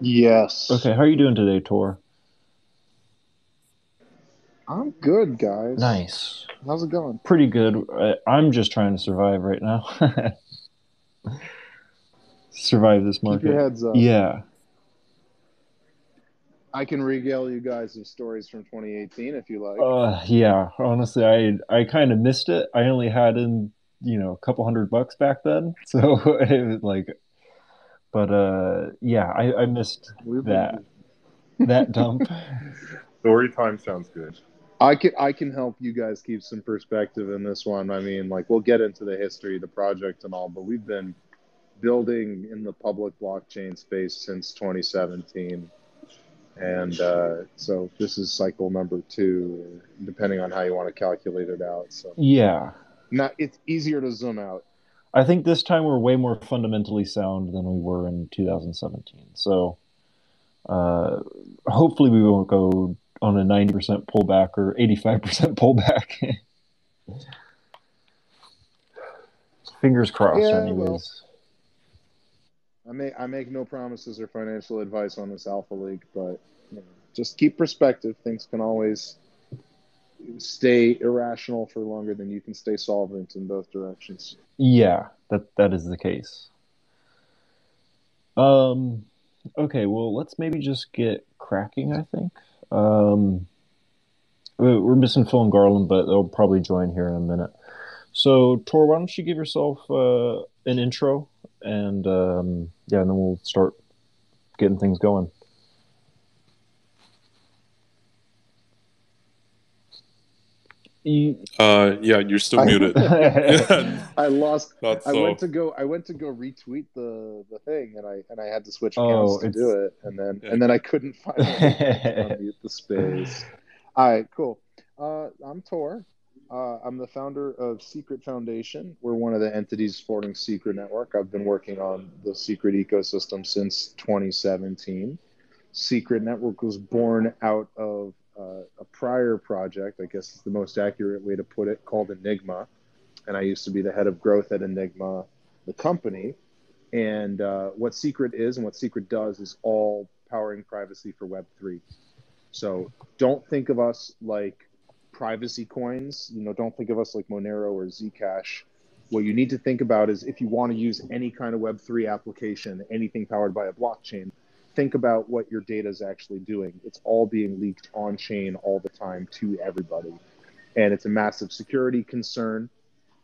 Yes. Okay, how are you doing today, Tor? I'm good, guys. Nice. How's it going? Pretty good. I'm just trying to survive right now. survive this market. Keep your heads up. Yeah. I can regale you guys with stories from 2018 if you like. Uh, yeah. Honestly, I I kind of missed it. I only had in you know a couple hundred bucks back then, so it was like. But uh, yeah, I, I missed that that dump. Story time sounds good. I can I can help you guys keep some perspective in this one. I mean, like we'll get into the history of the project and all, but we've been building in the public blockchain space since 2017, and uh, so this is cycle number two, depending on how you want to calculate it out. So Yeah, now it's easier to zoom out. I think this time we're way more fundamentally sound than we were in 2017. So uh, hopefully we won't go on a 90% pullback or 85% pullback. Fingers crossed, Yeah, anyways. I may I make no promises or financial advice on this Alpha League, but you know, just keep perspective. Things can always stay irrational for longer than you can stay solvent in both directions. Yeah, that that is the case. Um, okay, well, let's maybe just get cracking. I think. Um, we- we're missing Phil and Garland, but they'll probably join here in a minute. So, Tor, why don't you give yourself uh, an intro, and um, yeah, and then we'll start getting things going. You- Uh, yeah, you're still I- muted. I lost. Not I so. went to go. I went to go retweet the the thing, and I and I had to switch Oh, accounts to do it, and then Yeah. and then I couldn't find unmute the space. All right, cool. Uh, I'm Tor. Uh, I'm the founder of Secret Foundation. We're one of the entities supporting Secret Network. I've been working on the Secret ecosystem since 2017. Secret Network was born out of a prior project, I guess is the most accurate way to put it, called Enigma. And I used to be the head of growth at Enigma, the company. And uh, what Secret is and what Secret does is all powering privacy for Web3. So don't think of us like privacy coins. You know, don't think of us like Monero or Zcash. What you need to think about is if you want to use any kind of Web3 application, anything powered by a blockchain, think about what your data is actually doing. It's all being leaked on chain all the time to everybody. And it's a massive security concern.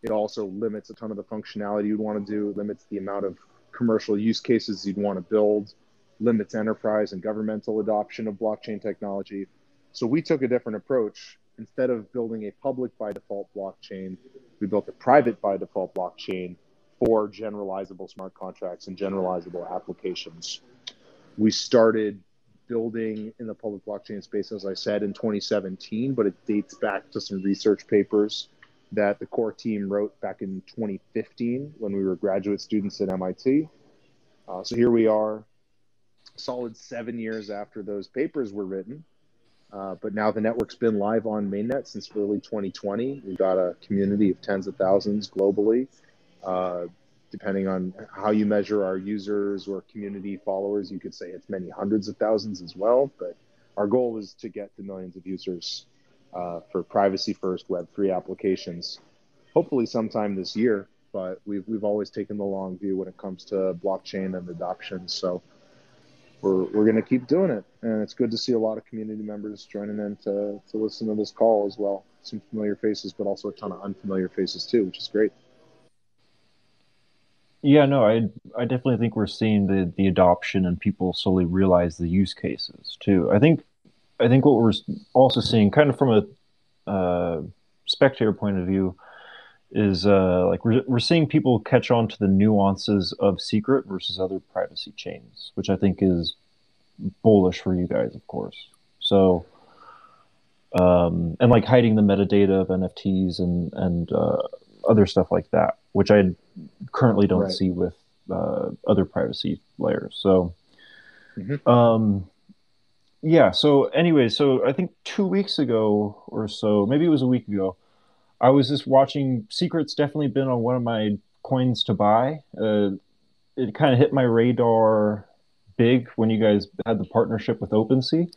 It also limits a ton of the functionality you'd want to do, limits the amount of commercial use cases you'd want to build, limits enterprise and governmental adoption of blockchain technology. So we took a different approach. Instead of building a public by default blockchain, we built a private by default blockchain for generalizable smart contracts and generalizable applications. We started building in the public blockchain space, as I said, in 2017, but it dates back to some research papers that the core team wrote back in 2015 when we were graduate students at MIT. Uh, so here we are, solid seven years after those papers were written. Uh, but now the network's been live on mainnet since early 2020. We've got a community of tens of thousands globally. Uh, depending on how you measure our users or community followers, you could say it's many hundreds of thousands as well. But our goal is to get to millions of users uh, for privacy first Web3 applications, hopefully sometime this year. But we've, we've always taken the long view when it comes to blockchain and adoption. So we're, we're going to keep doing it. And it's good to see a lot of community members joining in to, to listen to this call as well. Some familiar faces, but also a ton of unfamiliar faces too, which is great. Yeah, no, I I definitely think we're seeing the the adoption and people slowly realize the use cases too. I think I think what we're also seeing, kind of from a uh, spectator point of view, is uh, like we're we're seeing people catch on to the nuances of secret versus other privacy chains, which I think is bullish for you guys, of course. So. Um, and like hiding the metadata of NFTs and and uh, other stuff like that, which I currently don't Right. see with uh, other privacy layers. So, Mhm. um, yeah. So anyway, so I think two weeks ago or so, maybe it was a week ago, I was just watching. Secret's definitely been on one of my coins to buy. Uh, it kind of hit my radar big when you guys had the partnership with OpenSea.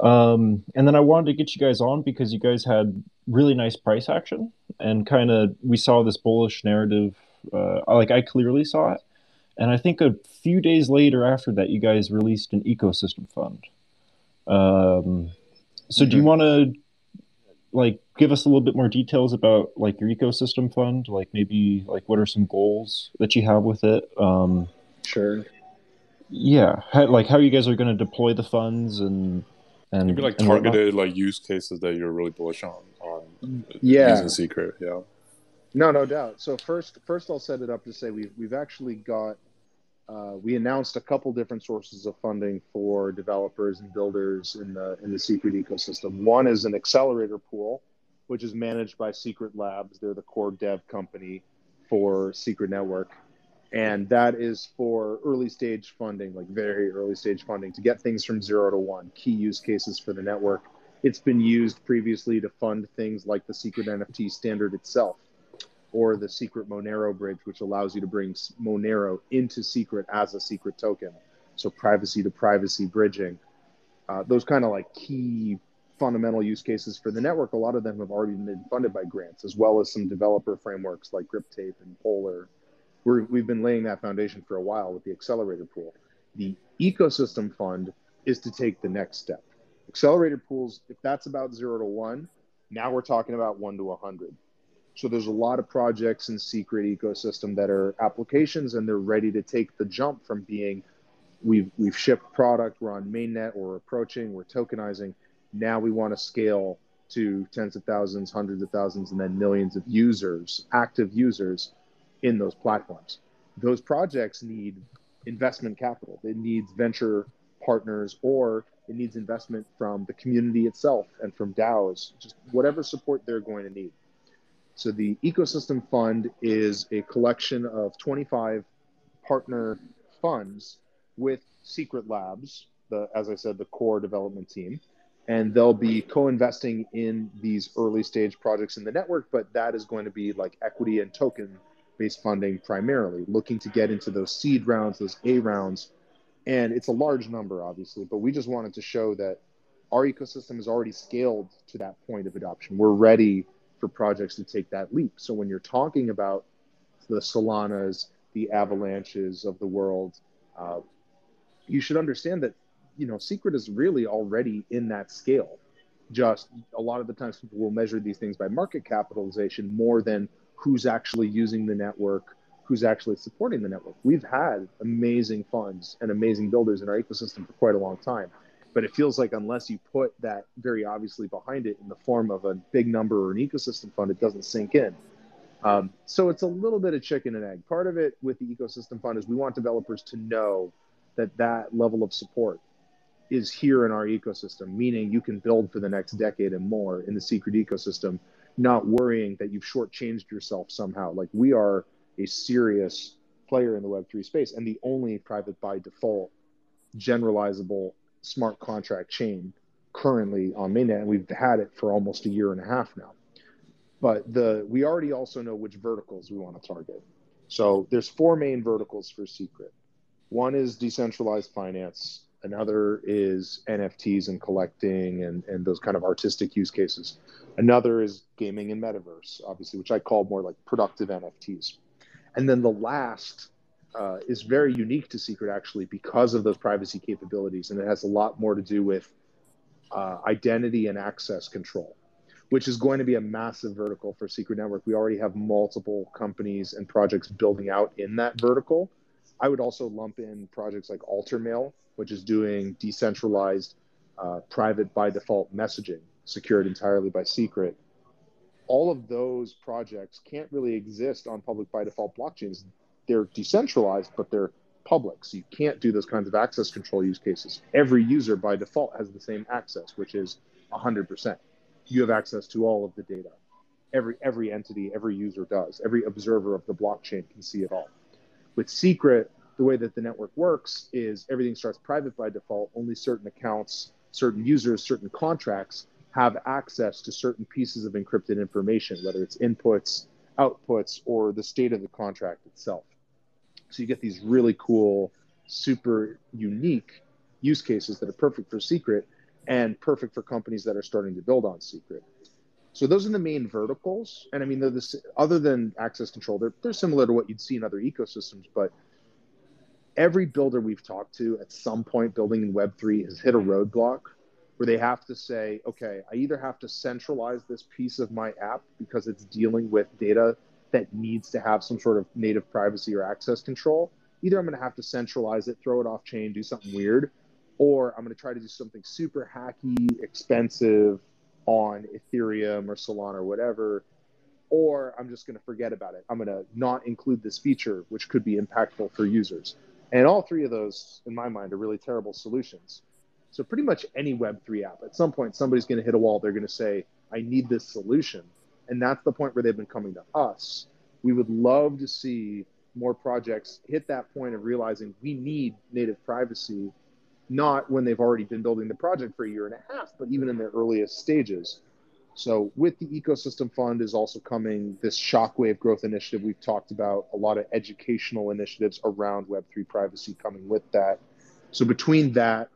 Um, and then I wanted to get you guys on because you guys had really nice price action and kind of we saw this bullish narrative. Uh, like I clearly saw it, and I think a few days later after that, you guys released an ecosystem fund. Um, so mm-hmm. do you mm-hmm. want to like give us a little bit more details about like your ecosystem fund? Like maybe like what are some goals that you have with it? Um, sure. Yeah, how, like how you guys are going to deploy the funds and and maybe like targeted like use cases that you're really bullish on on yeah using secret. Yeah. No, no doubt. So first, first I'll set it up to say we've we've actually got uh, we announced a couple different sources of funding for developers and builders in the in the Secret ecosystem. One is an accelerator pool, which is managed by Secret Labs. They're the core dev company for Secret Network, and that is for early stage funding, like very early stage funding, to get things from zero to one. Key use cases for the network. It's been used previously to fund things like the Secret NFT standard itself or the secret Monero bridge, which allows you to bring Monero into secret as a secret token. So privacy to privacy bridging. Uh, those kind of like key fundamental use cases for the network, a lot of them have already been funded by grants, as well as some developer frameworks like Griptape and Polar. We have been laying that foundation for a while with the accelerator pool. The ecosystem fund is to take the next step. Accelerator pools, if that's about zero to one, now we're talking about one to a 100 so there's a lot of projects in secret ecosystem that are applications and they're ready to take the jump from being we've we've shipped product, we're on mainnet, we're approaching, we're tokenizing. Now we want to scale to tens of thousands, hundreds of thousands, and then millions of users, active users in those platforms. Those projects need investment capital. It needs venture partners or it needs investment from the community itself and from DAOs, just whatever support they're going to need. So the ecosystem fund is a collection of 25 partner funds with Secret Labs, the as I said, the core development team, and they'll be co-investing in these early stage projects in the network. But that is going to be like equity and token based funding primarily, looking to get into those seed rounds, those A rounds, and it's a large number, obviously. But we just wanted to show that our ecosystem is already scaled to that point of adoption. We're ready for projects to take that leap. So when you're talking about the Solanas, the avalanches of the world, uh, you should understand that you know secret is really already in that scale. Just a lot of the times people will measure these things by market capitalization more than who's actually using the network, who's actually supporting the network. We've had amazing funds and amazing builders in our ecosystem for quite a long time but it feels like unless you put that very obviously behind it in the form of a big number or an ecosystem fund, it doesn't sink in. Um, so it's a little bit of chicken and egg. Part of it with the ecosystem fund is we want developers to know that that level of support is here in our ecosystem, meaning you can build for the next decade and more in the secret ecosystem, not worrying that you've shortchanged yourself somehow. Like we are a serious player in the Web3 space and the only private by default generalizable smart contract chain currently on mainnet, and we've had it for almost a year and a half now. But the we already also know which verticals we want to target. So there's four main verticals for Secret. One is decentralized finance. Another is NFTs and collecting and, and those kind of artistic use cases. Another is gaming and metaverse, obviously, which I call more like productive NFTs. And then the last uh, is very unique to Secret actually because of those privacy capabilities, and it has a lot more to do with uh, identity and access control, which is going to be a massive vertical for Secret Network. We already have multiple companies and projects building out in that vertical. I would also lump in projects like Altermail, which is doing decentralized uh, private by default messaging secured entirely by Secret. All of those projects can't really exist on public by default blockchains they're decentralized, but they're public. So you can't do those kinds of access control use cases. Every user by default has the same access, which is 100%. You have access to all of the data. Every every entity, every user does. Every observer of the blockchain can see it all. With Secret, the way that the network works is everything starts private by default. Only certain accounts, certain users, certain contracts have access to certain pieces of encrypted information, whether it's inputs, outputs, or the state of the contract itself. So you get these really cool super unique use cases that are perfect for secret and perfect for companies that are starting to build on secret. So those are the main verticals. And I mean, this, other than access control, they're, they're similar to what you'd see in other ecosystems. But every builder we've talked to at some point building in Web3 has hit a roadblock where they have to say, okay, I either have to centralize this piece of my app because it's dealing with data that needs to have some sort of native privacy or access control. Either I'm going to have to centralize it, throw it off chain, do something weird, or I'm going to try to do something super hacky, expensive on Ethereum or Solana or whatever, or I'm just going to forget about it. I'm going to not include this feature, which could be impactful for users. And all three of those, in my mind, are really terrible solutions. So pretty much any Web3 app, at some point, somebody's going to hit a wall. They're going to say, I need this solution. And that's the point where they've been coming to us. We would love to see more projects hit that point of realizing we need native privacy not when they've already been building the project for a year and a half, but even in their earliest stages. So, with the ecosystem fund is also coming this shockwave growth initiative we've talked about, a lot of educational initiatives around Web3 privacy coming with that. So, between that,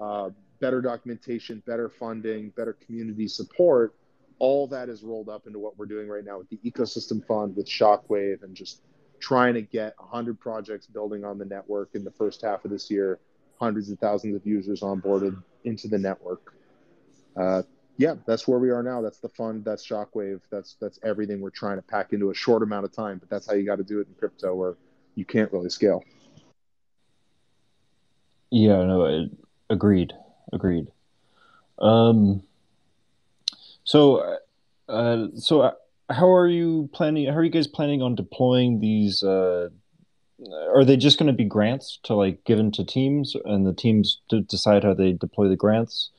uh, better documentation, better funding, better community support, all that is rolled up into what we're doing right now with the ecosystem fund, with Shockwave, and just trying to get 100 projects building on the network in the first half of this year hundreds of thousands of users onboarded into the network. Uh, yeah, that's where we are now. That's the fund. That's Shockwave. That's that's everything we're trying to pack into a short amount of time. But that's how you got to do it in crypto, where you can't really scale. Yeah, no, agreed, agreed. Um, so, uh, so uh, how are you planning? How are you guys planning on deploying these uh, are they just going to be grants to like given to teams and the teams to decide how they deploy the grants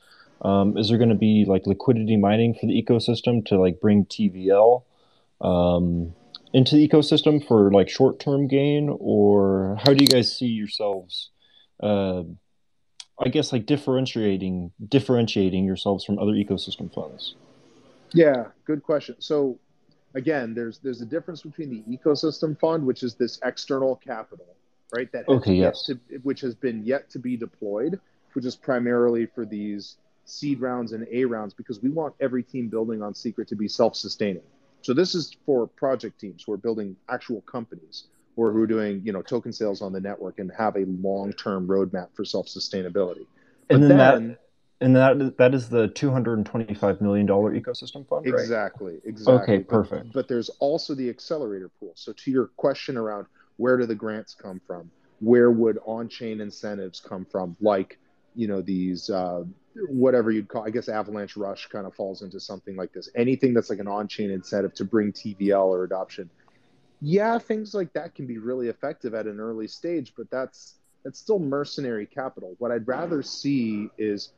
um, is there going to be like liquidity mining for the ecosystem to like bring tvl um, into the ecosystem for like short-term gain or how do you guys see yourselves uh, i guess like differentiating differentiating yourselves from other ecosystem funds yeah good question so again, there's there's a difference between the ecosystem fund, which is this external capital, right? That okay, yes. To, which has been yet to be deployed, which is primarily for these seed rounds and A rounds, because we want every team building on Secret to be self-sustaining. So this is for project teams who are building actual companies or who are doing, you know, token sales on the network and have a long-term roadmap for self-sustainability. And then, then that and that that is the two hundred and twenty five million dollar ecosystem fund. Exactly. Right? Exactly. Okay. Perfect. But, but there's also the accelerator pool. So to your question around where do the grants come from? Where would on chain incentives come from? Like you know these uh, whatever you'd call. I guess Avalanche Rush kind of falls into something like this. Anything that's like an on chain incentive to bring TVL or adoption. Yeah, things like that can be really effective at an early stage, but that's that's still mercenary capital. What I'd rather see is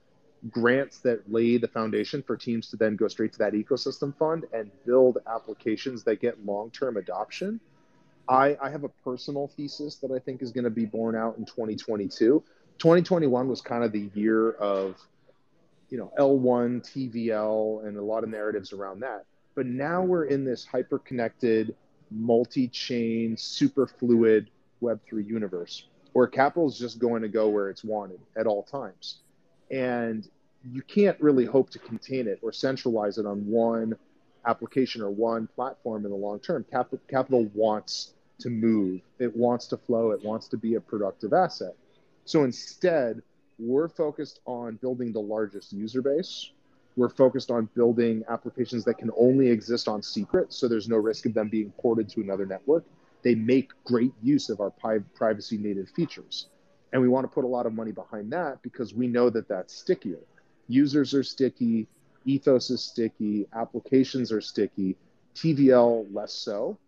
grants that lay the foundation for teams to then go straight to that ecosystem fund and build applications that get long-term adoption. I, I have a personal thesis that I think is going to be borne out in 2022. 2021 was kind of the year of, you know, L1, TVL, and a lot of narratives around that. But now we're in this hyper-connected, multi-chain, super fluid Web3 universe where capital is just going to go where it's wanted at all times and you can't really hope to contain it or centralize it on one application or one platform in the long term. Capital, capital wants to move, it wants to flow, it wants to be a productive asset. So instead, we're focused on building the largest user base. We're focused on building applications that can only exist on secret, so there's no risk of them being ported to another network. They make great use of our privacy native features. And we want to put a lot of money behind that because we know that that's stickier. Users are sticky, ethos is sticky, applications are sticky, TVL less so.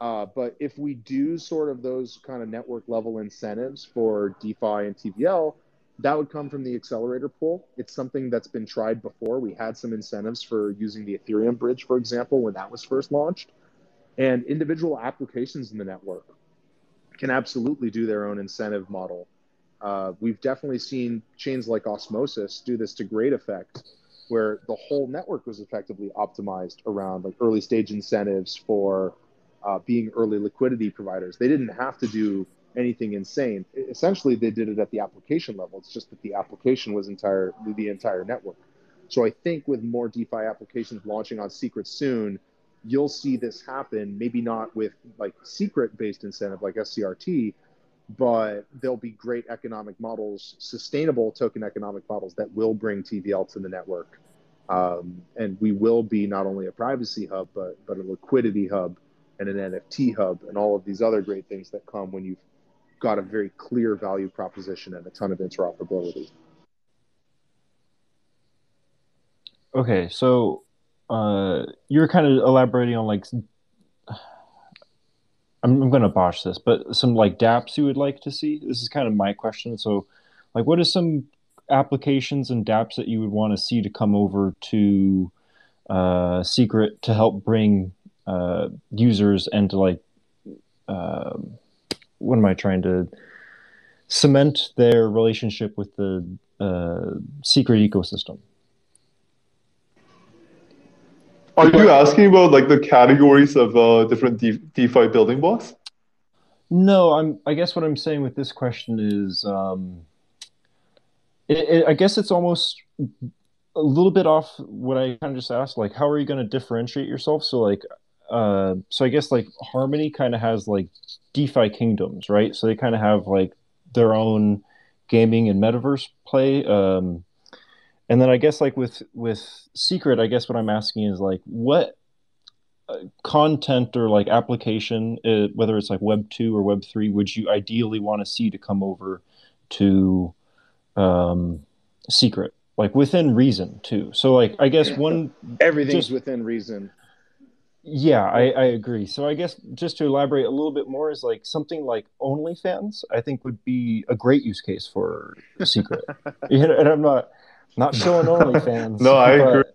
Uh, but if we do sort of those kind of network level incentives for DeFi and TVL, that would come from the accelerator pool. It's something that's been tried before. We had some incentives for using the Ethereum bridge, for example, when that was first launched. And individual applications in the network can absolutely do their own incentive model. Uh, we've definitely seen chains like Osmosis do this to great effect, where the whole network was effectively optimized around like early stage incentives for uh, being early liquidity providers. They didn't have to do anything insane. Essentially, they did it at the application level. It's just that the application was entire the entire network. So I think with more DeFi applications launching on Secret soon, you'll see this happen. Maybe not with like secret based incentive like SCRT, but there'll be great economic models, sustainable token economic models that will bring TVL to the network. Um, and we will be not only a privacy hub, but but a liquidity hub and an NFT hub and all of these other great things that come when you've got a very clear value proposition and a ton of interoperability. Okay, so uh, you're kind of elaborating on like I'm, I'm going to botch this, but some like DApps you would like to see. This is kind of my question. So, like, what are some applications and DApps that you would want to see to come over to uh, Secret to help bring uh, users and to like, uh, what am I trying to cement their relationship with the uh, Secret ecosystem? Are you asking about like the categories of uh, different De- DeFi building blocks? No, I'm. I guess what I'm saying with this question is, um, it, it, I guess it's almost a little bit off what I kind of just asked. Like, how are you going to differentiate yourself? So, like, uh, so I guess like Harmony kind of has like DeFi kingdoms, right? So they kind of have like their own gaming and metaverse play. Um, and then I guess like with with secret, I guess what I'm asking is like what uh, content or like application, uh, whether it's like Web two or Web three, would you ideally want to see to come over to um, secret, like within reason too? So like I guess one everything's just, within reason. Yeah, I, I agree. So I guess just to elaborate a little bit more is like something like OnlyFans. I think would be a great use case for secret. you know, and I'm not not showing OnlyFans. no, I but, agree.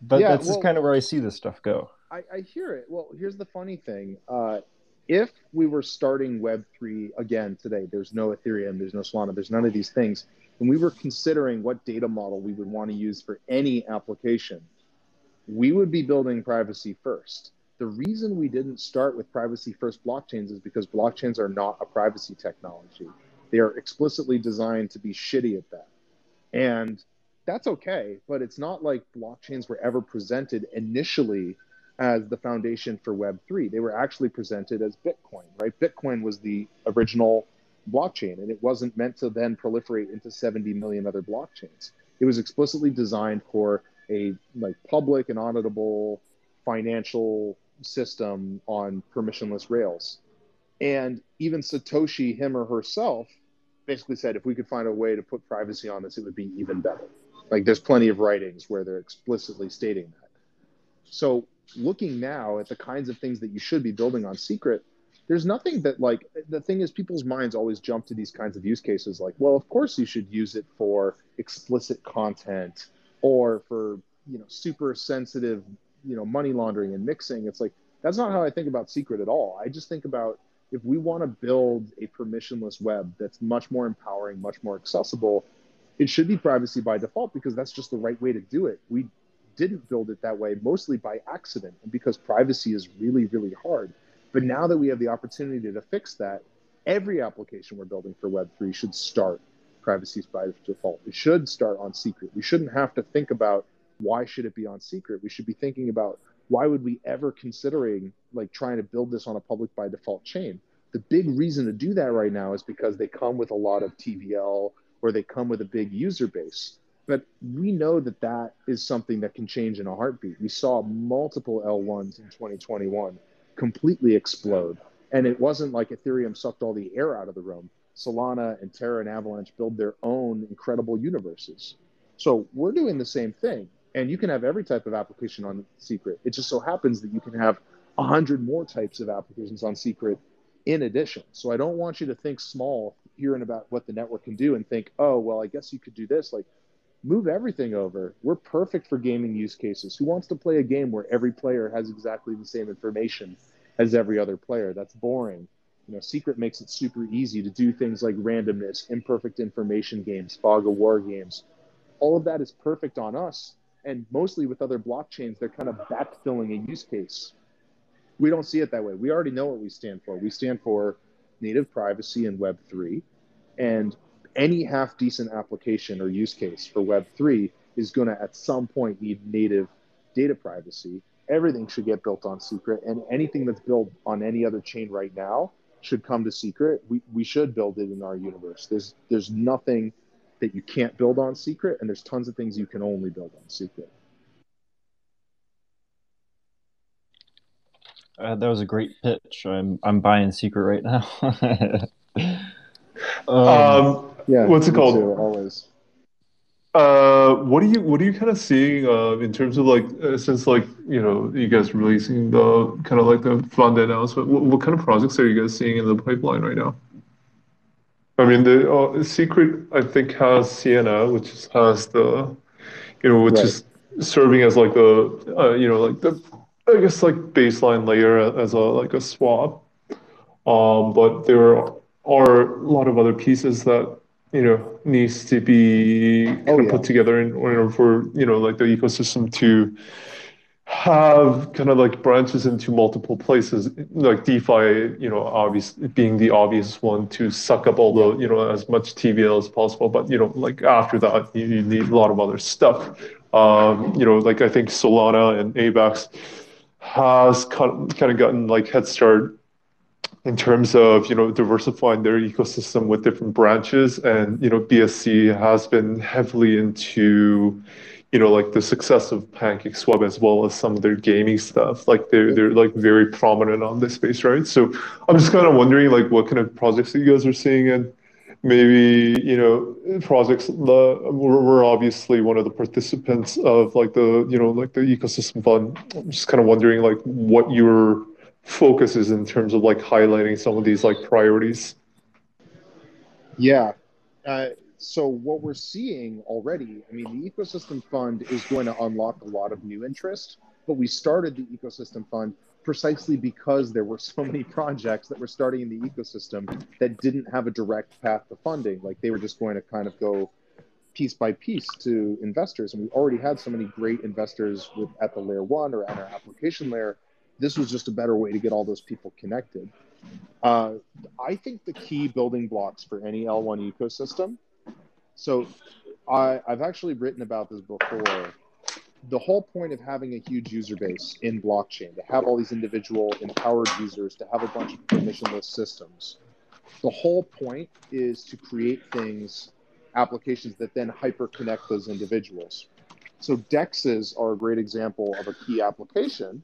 But yeah, that's well, kind of where I see this stuff go. I, I hear it. Well, here's the funny thing. Uh, if we were starting Web3 again today, there's no Ethereum, there's no Solana, there's none of these things, and we were considering what data model we would want to use for any application, we would be building privacy first. The reason we didn't start with privacy first blockchains is because blockchains are not a privacy technology. They are explicitly designed to be shitty at that. And that's okay, but it's not like blockchains were ever presented initially as the foundation for Web3. They were actually presented as Bitcoin, right? Bitcoin was the original blockchain, and it wasn't meant to then proliferate into 70 million other blockchains. It was explicitly designed for a like public and auditable financial system on permissionless rails. And even Satoshi, him or herself, basically said if we could find a way to put privacy on this, it would be even better. Like there's plenty of writings where they're explicitly stating that. So looking now at the kinds of things that you should be building on secret, there's nothing that like the thing is people's minds always jump to these kinds of use cases like, well, of course you should use it for explicit content or for, you know, super sensitive, you know, money laundering and mixing. It's like that's not how I think about secret at all. I just think about if we want to build a permissionless web that's much more empowering, much more accessible, it should be privacy by default because that's just the right way to do it. We didn't build it that way mostly by accident and because privacy is really, really hard. But now that we have the opportunity to fix that, every application we're building for Web3 should start privacy by default. It should start on secret. We shouldn't have to think about why should it be on secret. We should be thinking about why would we ever considering like trying to build this on a public by default chain? The big reason to do that right now is because they come with a lot of TVL or they come with a big user base. But we know that that is something that can change in a heartbeat. We saw multiple L1s in 2021 completely explode. And it wasn't like Ethereum sucked all the air out of the room. Solana and Terra and Avalanche build their own incredible universes. So we're doing the same thing. And you can have every type of application on secret. It just so happens that you can have a hundred more types of applications on secret in addition. So i don't want you to think small hearing about what the network can do and think oh well i guess you could do this. Like move everything over. We're perfect for gaming use cases. Who wants to play a game where every player has exactly the same information as every other player? That's boring you know secret makes it super easy to do things like randomness imperfect information games fog of war games all of that is perfect on us and mostly with other blockchains, they're kind of backfilling a use case. We don't see it that way. We already know what we stand for. We stand for native privacy in Web3. And any half decent application or use case for Web3 is going to at some point need native data privacy. Everything should get built on secret, and anything that's built on any other chain right now should come to secret. We, we should build it in our universe. There's there's nothing that you can't build on secret, and there's tons of things you can only build on secret. Uh, that was a great pitch. I'm I'm buying secret right now. um, um, yeah, what's it called? Too, always. Uh, what are you what are you kind of seeing uh, in terms of like uh, since like you know you guys releasing the kind of like the fund announcement? What, what, kind of projects are you guys seeing in the pipeline right now? I mean, the uh, secret I think has Sienna, which is, has the you know which right. is serving as like the uh, you know like the I guess like baseline layer as a like a swap. Um, but there are a lot of other pieces that you know needs to be kind oh, of yeah. put together in order for you know like the ecosystem to have kind of like branches into multiple places. Like defi you know obvious being the obvious one to suck up all the you know as much tvl as possible. But you know like after that you, you need a lot of other stuff. Um, you know like i think solana and avax has kind of gotten like head start in terms of you know diversifying their ecosystem with different branches. And you know bsc has been heavily into you know like the success of PancakeSwap as well as some of their gaming stuff. Like they're mm-hmm. they're like very prominent on this space right? So i'm just kind of wondering like what kind of projects that you guys are seeing and maybe you know projects we're, we're obviously one of the participants of like the you know like the ecosystem fund. I'm just kind of wondering like what your focuses in terms of like highlighting some of these like priorities? Yeah. Uh, so what we're seeing already, I mean, the ecosystem fund is going to unlock a lot of new interest, but we started the ecosystem fund precisely because there were so many projects that were starting in the ecosystem that didn't have a direct path to funding. Like they were just going to kind of go piece by piece to investors. And we already had so many great investors with, at the layer one or at our application layer this was just a better way to get all those people connected. Uh, I think the key building blocks for any L1 ecosystem. So I, I've actually written about this before. The whole point of having a huge user base in blockchain, to have all these individual empowered users, to have a bunch of permissionless systems, the whole point is to create things, applications that then hyper connect those individuals. So DEXs are a great example of a key application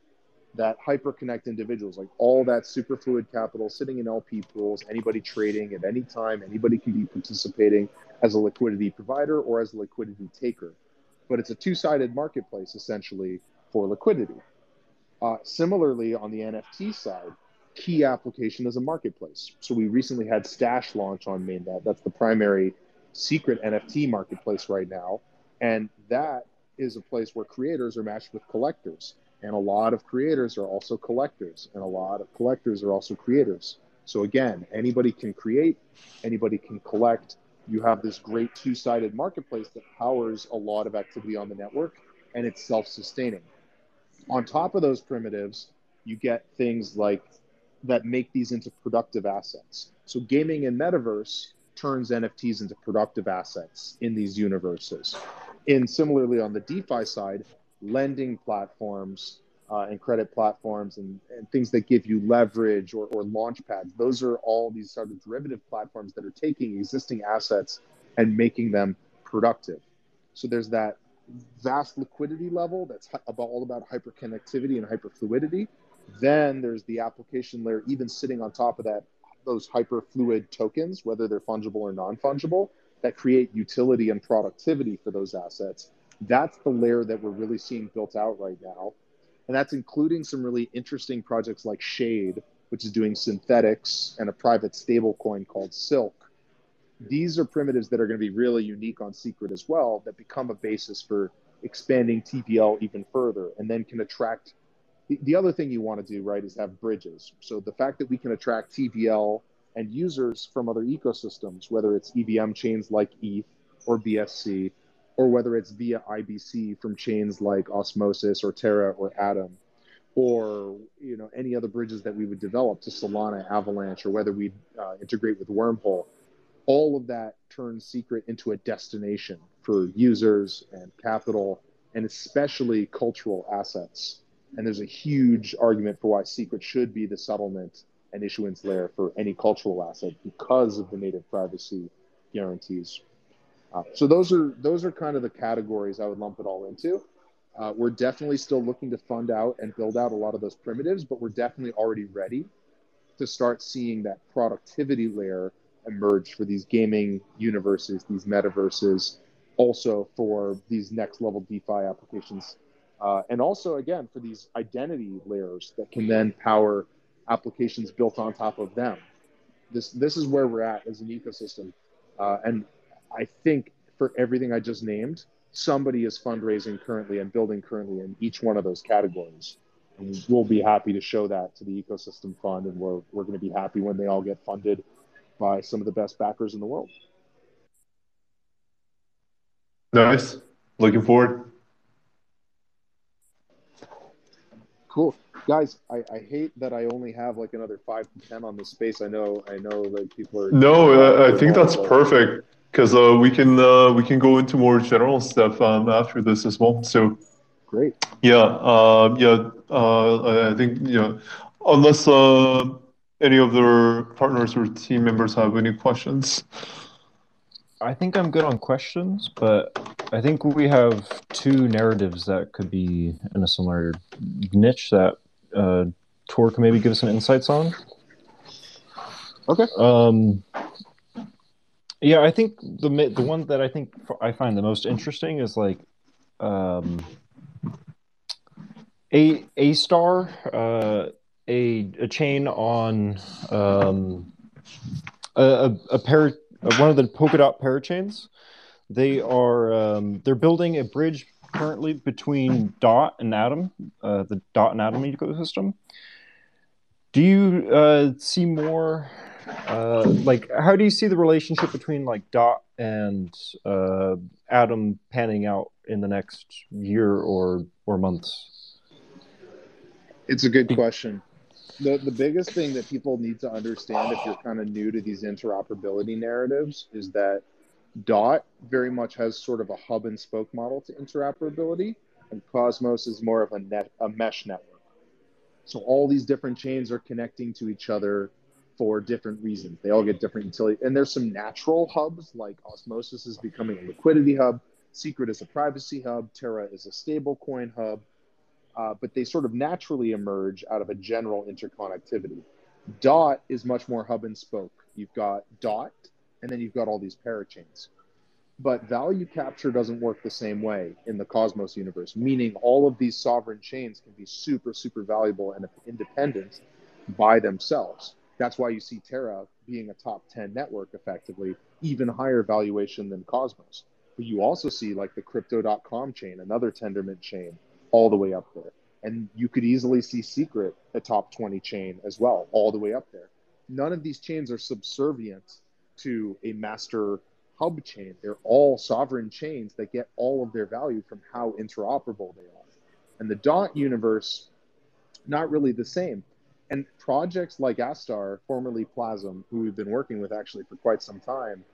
that hyperconnect individuals, like all that superfluid capital sitting in LP pools, anybody trading at any time, anybody can be participating as a liquidity provider or as a liquidity taker. But it's a two sided marketplace essentially for liquidity. Uh, similarly, on the NFT side, key application is a marketplace. So we recently had Stash launch on mainnet. That's the primary secret NFT marketplace right now. And that is a place where creators are matched with collectors. And a lot of creators are also collectors, and a lot of collectors are also creators. So again, anybody can create, anybody can collect. You have this great two-sided marketplace that powers a lot of activity on the network, and it's self-sustaining. On top of those primitives, you get things like that make these into productive assets. So gaming and metaverse turns NFTs into productive assets in these universes. And similarly on the DeFi side, lending platforms uh, and credit platforms and, and things that give you leverage or, or launch pads. Those are all these sort of derivative platforms that are taking existing assets and making them productive. So there's that vast liquidity level that's about all about hyperconnectivity and hyperfluidity. Then there's the application layer, even sitting on top of that, those hyperfluid tokens, whether they're fungible or non fungible, that create utility and productivity for those assets. That's the layer that we're really seeing built out right now. And that's including some really interesting projects like Shade, which is doing synthetics and a private stablecoin called Silk. These are primitives that are going to be really unique on Secret as well, that become a basis for expanding TVL even further and then can attract. The, the other thing you want to do, right, is have bridges. So the fact that we can attract TVL and users from other ecosystems, whether it's EVM chains like ETH or BSC, or whether it's via IBC from chains like Osmosis or Terra or Atom, or you know any other bridges that we would develop to Solana, Avalanche, or whether we uh, integrate with Wormhole, all of that turns Secret into a destination for users and capital, and especially cultural assets. And there's a huge argument for why Secret should be the settlement and issuance layer for any cultural asset because of the native privacy guarantees. Uh, so those are those are kind of the categories I would lump it all into. Uh, we're definitely still looking to fund out and build out a lot of those primitives, but we're definitely already ready to start seeing that productivity layer emerge for these gaming universes, these metaverses, also for these next level DeFi applications, uh, and also again for these identity layers that can then power applications built on top of them. This this is where we're at as an ecosystem, uh, and I think for everything I just named, somebody is fundraising currently and building currently in each one of those categories. And we'll be happy to show that to the ecosystem fund, and we're we're going to be happy when they all get funded by some of the best backers in the world. Nice. Looking forward. Cool guys I, I hate that i only have like another five to ten on this space i know i know that people are no uh, i think that's perfect because uh, we can uh, we can go into more general stuff um, after this as well so great yeah uh, yeah uh, i think yeah unless uh, any of their partners or team members have any questions I think I'm good on questions, but I think we have two narratives that could be in a similar niche that uh, Tor can maybe give us some insights on. Okay. Um, yeah, I think the the one that I think I find the most interesting is like um, a a star, uh, a a chain on um, a, a pair one of the polka Polkadot parachains. They are um, they're building a bridge currently between Dot and Atom, uh, the Dot and Atom ecosystem. Do you uh, see more? Uh, like, how do you see the relationship between like Dot and uh, Atom panning out in the next year or or months? It's a good question. The, the biggest thing that people need to understand if you're kind of new to these interoperability narratives is that Dot very much has sort of a hub and spoke model to interoperability, and Cosmos is more of a net a mesh network. So all these different chains are connecting to each other for different reasons. They all get different utility, and there's some natural hubs like Osmosis is becoming a liquidity hub, Secret is a privacy hub, Terra is a stablecoin hub, uh, but they sort of naturally emerge out of a general interconnectivity. Dot is much more hub and spoke. You've got Dot and then you've got all these parachains. But value capture doesn't work the same way in the Cosmos universe, meaning all of these sovereign chains can be super, super valuable and independent by themselves. That's why you see Terra being a top 10 network effectively, even higher valuation than Cosmos. But you also see like the crypto.com chain, another Tendermint chain, all the way up there. And you could easily see Secret, a top 20 chain as well, all the way up there. None of these chains are subservient to a master hub chain. They're all sovereign chains that get all of their value from how interoperable they are. And the dot universe, not really the same. And projects like Astar, formerly Plasm, who we've been working with actually for quite some time,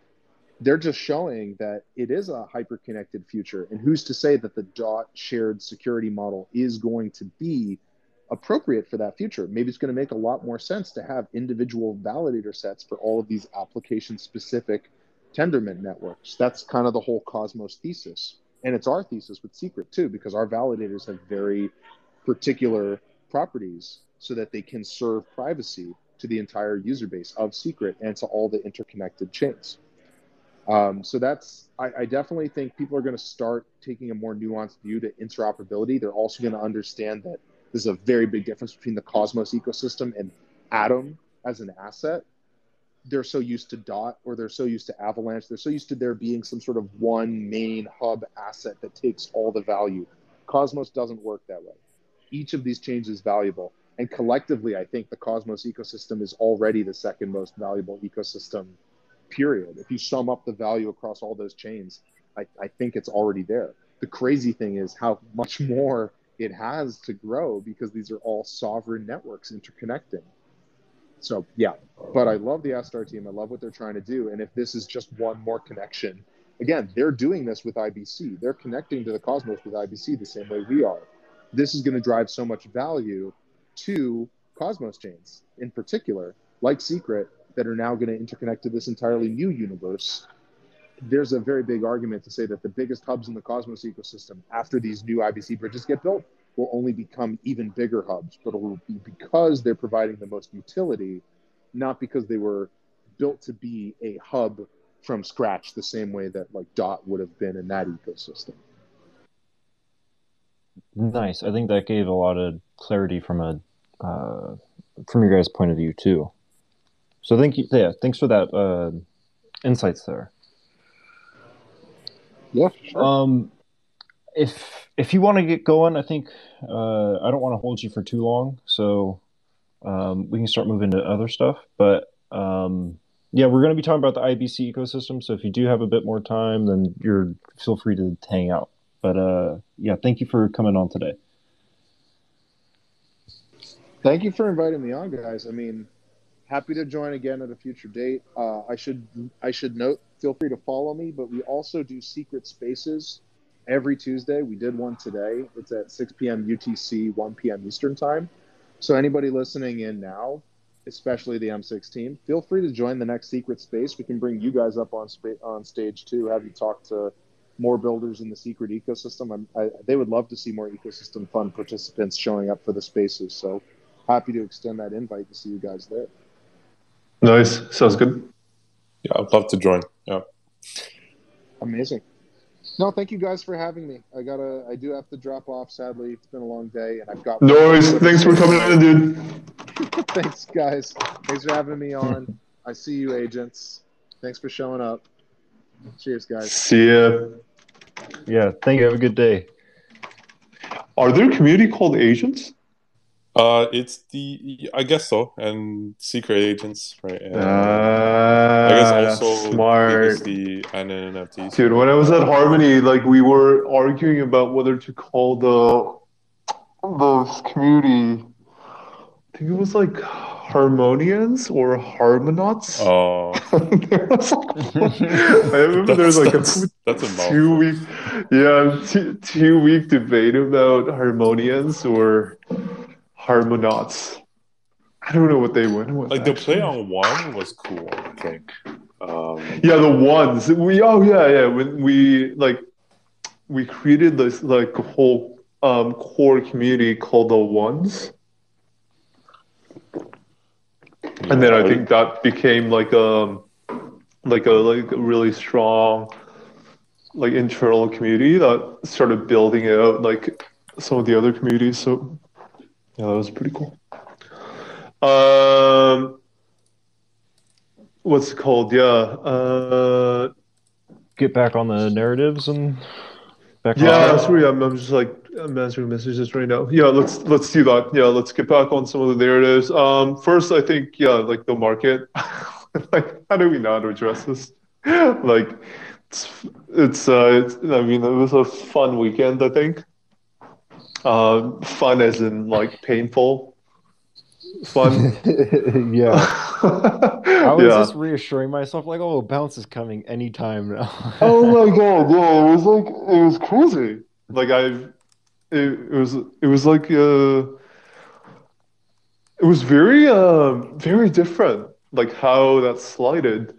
they're just showing that it is a hyper-connected future. And who's to say that the dot shared security model is going to be appropriate for that future. Maybe it's going to make a lot more sense to have individual validator sets for all of these application specific Tendermint networks. That's kind of the whole Cosmos thesis. And it's our thesis with Secret too, because our validators have very particular properties so that they can serve privacy to the entire user base of Secret and to all the interconnected chains. Um, so that's, I, I, definitely think people are going to start taking a more nuanced view to interoperability. They're also going to understand that there's a very big difference between the Cosmos ecosystem and Atom as an asset. They're so used to Dot or they're so used to Avalanche. They're so used to there being some sort of one main hub asset that takes all the value. Cosmos doesn't work that way. Each of these chains is valuable. And collectively, I think the Cosmos ecosystem is already the second most valuable ecosystem, period. If you sum up the value across all those chains, I, I think it's already there. The crazy thing is how much more it has to grow because these are all sovereign networks interconnecting. So yeah, but I love the Astar team. I love what they're trying to do. And if this is just one more connection, again, they're doing this with IBC. They're connecting to the cosmos with IBC the same way we are. This is going to drive so much value to cosmos chains in particular, like Secret, that are now going to interconnect to this entirely new universe. There's a very big argument to say that the biggest hubs in the Cosmos ecosystem, after these new IBC bridges get built, will only become even bigger hubs, but it will be because they're providing the most utility, not because they were built to be a hub from scratch the same way that like Dot would have been in that ecosystem. Nice. I think that gave a lot of clarity from a uh, from your guys' point of view too. So thank you. Yeah, thanks for that uh, insights there. Yeah, sure. Um, if if you want to get going, I think uh, I don't want to hold you for too long, so um, we can start moving to other stuff. But um, yeah, we're going to be talking about the IBC ecosystem. So if you do have a bit more time, then you're feel free to hang out. But uh, yeah, thank you for coming on today. Thank you for inviting me on, guys. I mean, happy to join again at a future date. Uh, I should I should note, feel free to follow me, but we also do secret spaces every Tuesday. We did one today. It's at 6 p.m. UTC, 1 p.m. Eastern time. So anybody listening in now, especially the M6 team, feel free to join the next secret space. We can bring you guys up on on stage too. Have you talk to more builders in the secret ecosystem. I, they would love to see more ecosystem fund participants showing up for the spaces. So happy to extend that invite to see you guys there. Nice. Sounds good. Yeah, I'd love to join. Yeah. Amazing. No, thank you guys for having me. I gotta, I do have to drop off. Sadly, it's been a long day, and I've got. No worries. Thanks for coming in, dude. Thanks, guys. Thanks for having me on. I see you, agents. Thanks for showing up. Cheers, guys. See ya. Yeah, thank you. Have a good day. Are there a community called Agents? Uh, it's the I guess so, and secret agents, right? And Uh, I guess also smart. it's the NFTs. Dude, when I was at Harmony, like we were arguing about whether to call the the community. I think it was like Harmonians or Harmonauts. Oh, There was like- I remember there was like a that's, a two week, yeah, two, two week debate about Harmonians or Harmonauts. I don't know what they went with. Like the play on one was cool. I think. Um, Yeah, the ones we oh yeah yeah when we like we created this like whole um core community called the ones, and then I think that became like a like a like a really strong like internal community that started building out like some of the other communities. So yeah, that was pretty cool. Um, what's it called? Yeah. Uh, Get back on the narratives and back. yeah, on that's where I'm, I'm just like I'm answering messages right now. Yeah, let's let's do that. Yeah, let's get back on some of the narratives. Um, first, I think yeah, like the market. like, how do we not address this? like, it's it's uh, it's, I mean, it was a fun weekend. I think. Uh, fun as in like painful. Fun. yeah. I was yeah. just reassuring myself, like, oh, bounce is coming anytime now. oh my god, yeah, it was like it was crazy. Like I've it, it was it was like uh it was very uh very different like how that slided.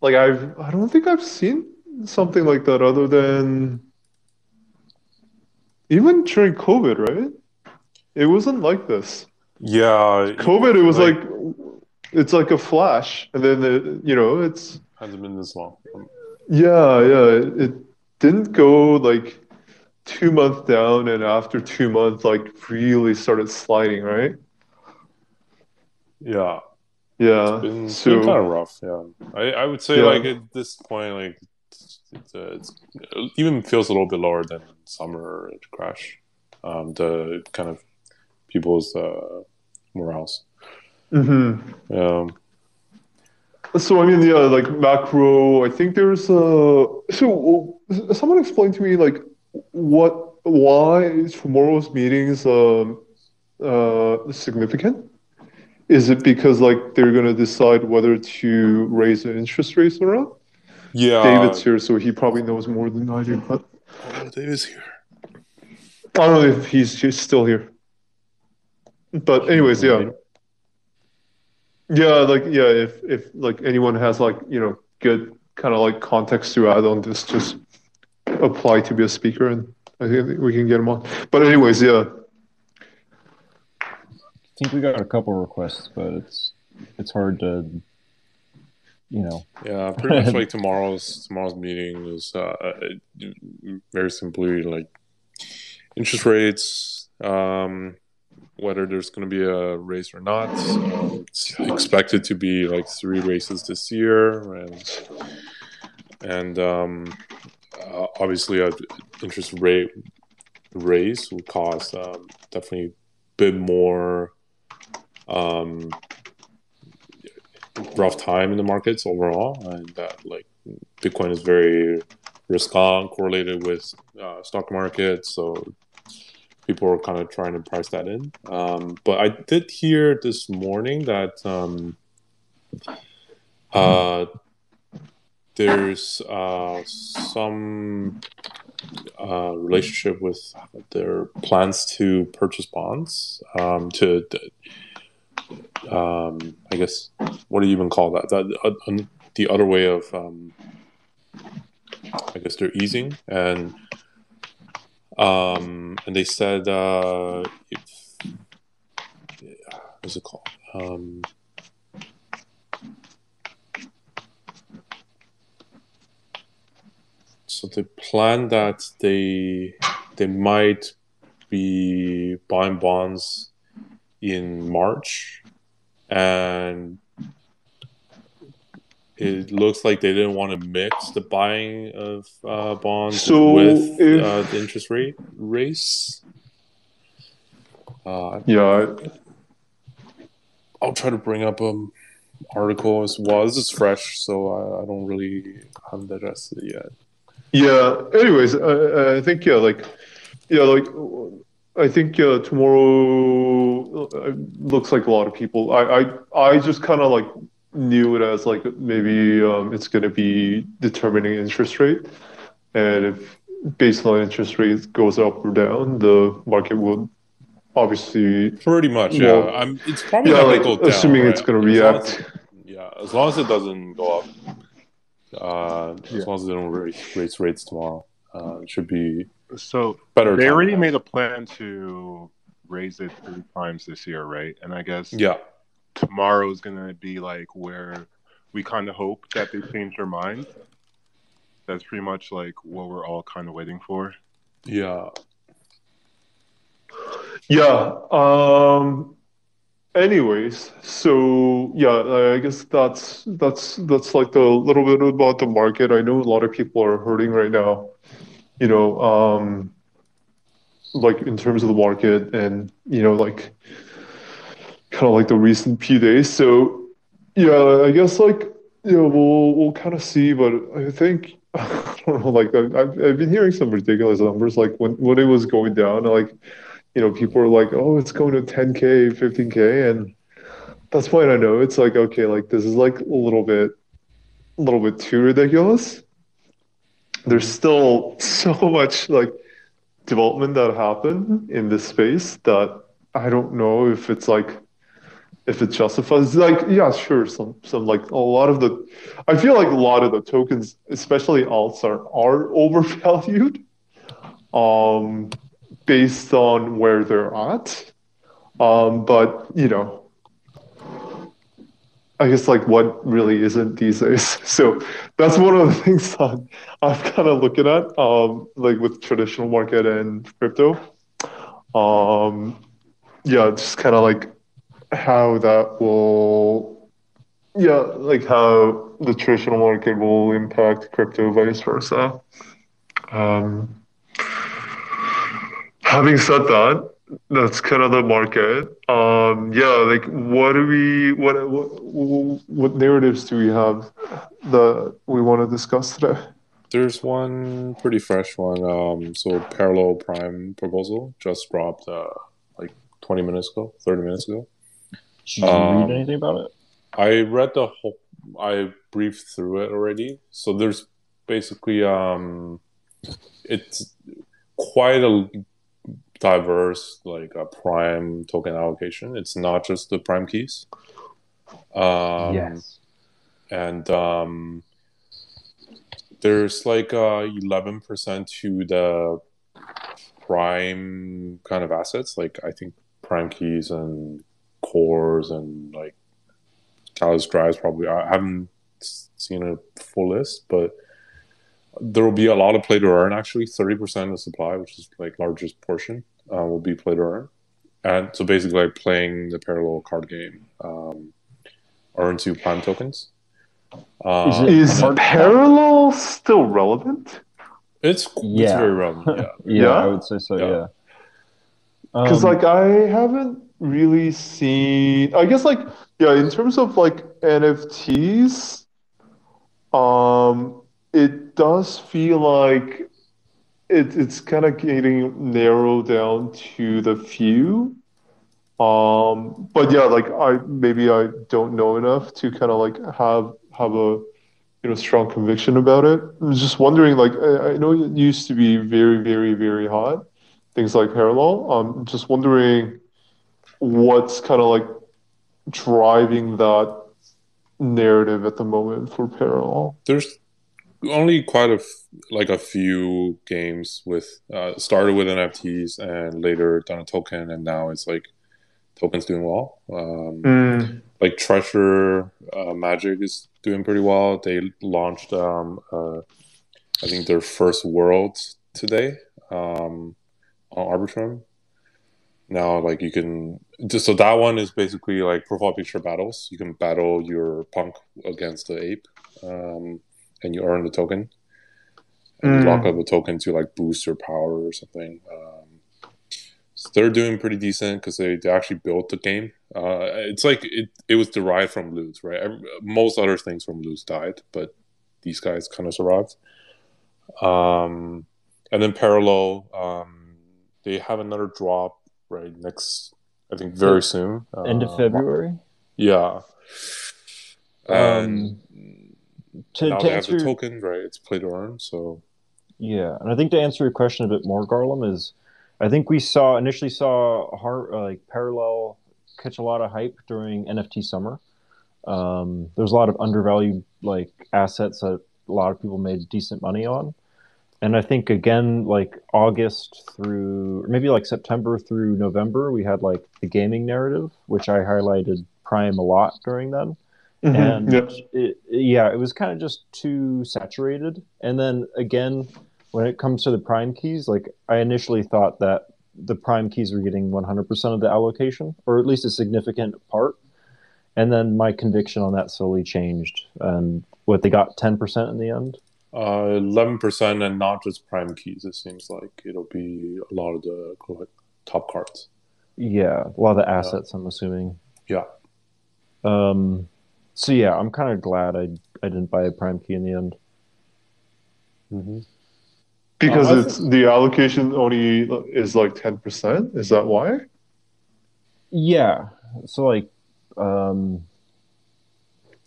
Like I've I don't think I've seen something like that other than even during COVID, right? It wasn't like this. yeah, COVID, it was like- like, it's like a flash, and then it, you know it's hasn't been this long. Yeah, yeah. It didn't go like two months down, and after two months, like really started sliding, right? Yeah, Yeah. it's been, so been kind of rough. Yeah, I, I would say Yeah. like at this point, like it's, it's, uh, it's it even feels a little bit lower than summer crash. Um, the kind of people's uh, morals. Mhm. Um, So I mean, yeah, like macro. I think there's uh So someone explained to me like what why is tomorrow's meetings um, uh, significant? Is it because like they're gonna decide whether to raise the interest rates or not? Yeah, David's here, so he probably knows more than I do. But Oh, David's here. I don't know if he's just still here. But anyways, yeah, yeah, like yeah, if if like anyone has like you know good kind of like context to add on this, just apply to be a speaker, and I think we can get him on. But anyways, yeah, I think we got a couple requests, but it's it's hard to, you know. Yeah, pretty much like tomorrow's tomorrow's meeting is uh, very simply like interest rates, um, whether there's going to be a race or not. It's expected to be like three races this year, and and um, uh, obviously a interest rate raise will cause um, definitely a bit more um, rough time in the markets overall, and that like Bitcoin is very risk on correlated with uh, stock market, so people are kind of trying to price that in. Um, but I did hear this morning that um, uh, there's uh, some uh, relationship with their plans to purchase bonds um, to, um, I guess, what do you even call that? That uh, the other way of, um, I guess they're easing and um, and they said uh, if, what's it called? Um, so they plan that they they might be buying bonds in March, and it looks like they didn't want to mix the buying of uh, bonds So with if- uh, the interest rate race. Uh, yeah, I'll try to bring up um article as well. This is fresh, so I, I don't really haven't digested it yet. Yeah. Anyways, I, I think yeah, like yeah, like I think uh, tomorrow uh, looks like a lot of people. I I, I just kind of like knew it as like maybe um, it's going to be determining interest rate, and if baseline interest rate goes up or down, the market will obviously Pretty much, yeah. Well, I'm. It's probably yeah, like go down. assuming right? it's going to As as react. yeah, as long as it doesn't go up. Uh, Yeah. as long as they don't raise, raise rates tomorrow, uh, it should be So better. they time. already made a plan to raise it three times this year, right? And I guess Yeah, tomorrow is going to be like where we kind of hope that they change their mind. That's pretty much like what we're all kind of waiting for. yeah. Yeah. Um. Anyways, so yeah, I guess that's that's that's like the little bit about the market. I know a lot of people are hurting right now. You know, um, like in terms of the market and you know, like kind of like the recent few days. So yeah, I guess like you know we'll we'll kind of see, but I think I don't know. Like I've I've been hearing some ridiculous numbers. Like when when it was going down, like you know, people are like, oh, it's going to 10K, 15K. And that's when I know it's like, okay, like this is like a little bit, a little bit too ridiculous. There's still so much like development that happened in this space that I don't know if it's like, if it justifies like yeah sure some some like a lot of the i feel like a lot of the tokens especially alts are are overvalued um based on where they're at. Um, but you know, I guess like what really isn't these days. So that's one of the things that I'm kind of looking at, um, like with traditional market and crypto. Um, yeah, just kind of like how that will, yeah, like how the traditional market will impact crypto, vice versa. Um, having said that, that's kind of the market. Um, yeah, like what do we, what, what, what narratives do we have that we want to discuss today? There's one pretty fresh one. Um, so Parallel Prime proposal just dropped uh, like 20 minutes ago, 30 minutes ago. Did you Um, read anything about it? I read the whole. I briefed through it already. So there's basically um, it's quite a diverse like a prime token allocation. It's not just the prime keys. Um, yes. and um, there's like uh, 11% to the prime kind of assets like i think prime keys and cores and like catalyst drives probably i haven't seen a full list but there will be a lot of play to earn actually 30% of supply which is like largest portion uh, will be play to earn and so basically like playing the parallel card game um, earn two prime tokens uh, Is it- Is hard- parallel still relevant? It's it's Yeah. very relevant. Yeah. yeah, Yeah? I would say so. Yeah. Yeah. Because Um, like I haven't really seen. I guess like yeah, in terms of like NFTs, um, it does feel like it, it's kind of getting narrowed down to the few. Um, but yeah, like I maybe I don't know enough to kind of like have have a you know strong conviction about it. I'm just wondering, like I, I know it used to be very very very hot things like parallel. I'm just wondering what's kind of like driving that narrative at the moment for parallel. There's only quite a f- like a few games with uh, started with NFTs and later done a token and now it's like tokens doing well. Um, Like Treasure uh, Magic is doing pretty well. They launched um, uh, I think their first world today um, on Arbitrum. Now, like you can just so that one is basically like profile picture battles. You can battle your punk against the ape, um, and you earn the token. And you Mm. lock up a token to like boost your power or something. Um, so they're doing pretty decent because they, they actually built the game. Uh, it's like it, it was derived from Loot, right? Every, most other things from Loot died, but these guys kind of survived. Um, and then Parallel, um, they have another drop right next, I think, very soon. end of Uh, February. Yeah. And To, now to they have the token, right? It's play to earn, so yeah, and I think to answer your question a bit more, Garlem is, I think we saw initially saw har like parallel catch a lot of hype during NFT summer. Um, there's a lot of undervalued like assets that a lot of people made decent money on, and I think again like August through or maybe like September through November, we had like the gaming narrative, which I highlighted Prime a lot during then and Mm-hmm. Yeah. it, yeah, it was kind of just too saturated. And then again, when it comes to the prime keys, like I initially thought that the prime keys were getting 100% of the allocation, or at least a significant part. And then my conviction on that slowly changed, and what they got 10% in the end. uh, eleven percent, and not just prime keys. It seems like it'll be a lot of the like, top cards. Yeah, a lot of the assets, I'm assuming. Yeah. Um. So yeah, I'm kind of glad I I didn't buy a prime key in the end. Mm-hmm. Because Uh, I it's the allocation only is like 10%. Is that why? Yeah. So like, um,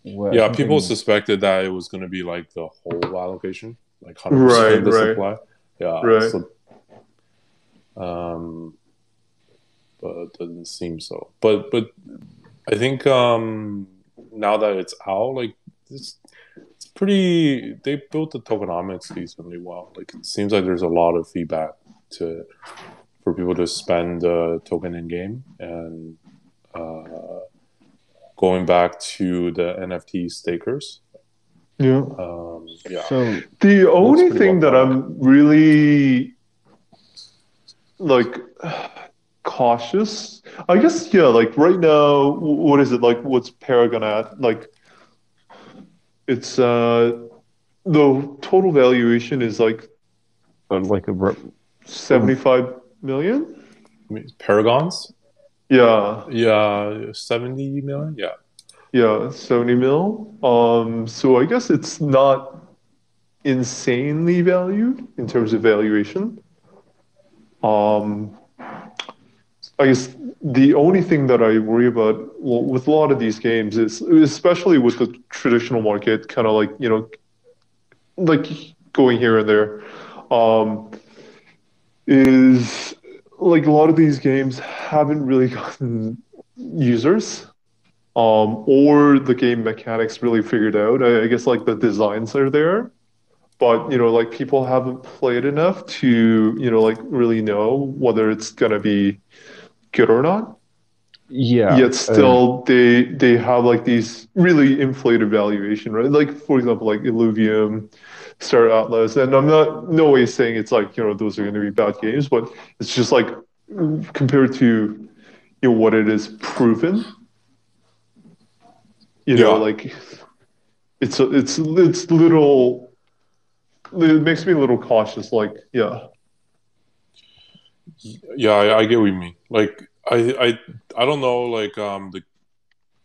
what- Yeah, something- people suspected that it was going to be like the whole allocation, like hundred Right, percent of the right. supply. Yeah, Right. So, um, but it doesn't seem so. But but I think um now that it's out, like it's it's pretty. They built the tokenomics decently well. Like it seems like there's a lot of feedback to for people to spend the token in game and. Uh, going back to the NFT stakers. Yeah. Um, yeah, So The only thing well that. I'm really like cautious, I guess, yeah, like right now, what is it like? What's Paragon at? Like, it's uh, the total valuation is like uh, like a 75 million. I mean, Paragons. Yeah, Yeah, seventy million. Yeah, yeah, 70 mil. Um, so I guess it's not insanely valued in terms of valuation. Um, I guess the only thing that I worry about well, with a lot of these games is, especially with the traditional market, kind of like you know, like going here and there, um, is like a lot of these games haven't really gotten users um, or the game mechanics really figured out. I, I, guess like the designs are there, but you know, like people haven't played enough to you know like really know whether it's gonna be good or not. Yeah. Yet still, uh, they they have like these really inflated valuation, right? Like for example, like Illuvium, Star Atlas, and I'm not no way saying it's like you know those are going to be bad games, but it's just like compared to you know what it is proven you know, like it's it's it's little. It makes me a little cautious. Like, yeah, yeah, I, I get what you mean. Like, I I I don't know. Like, um, the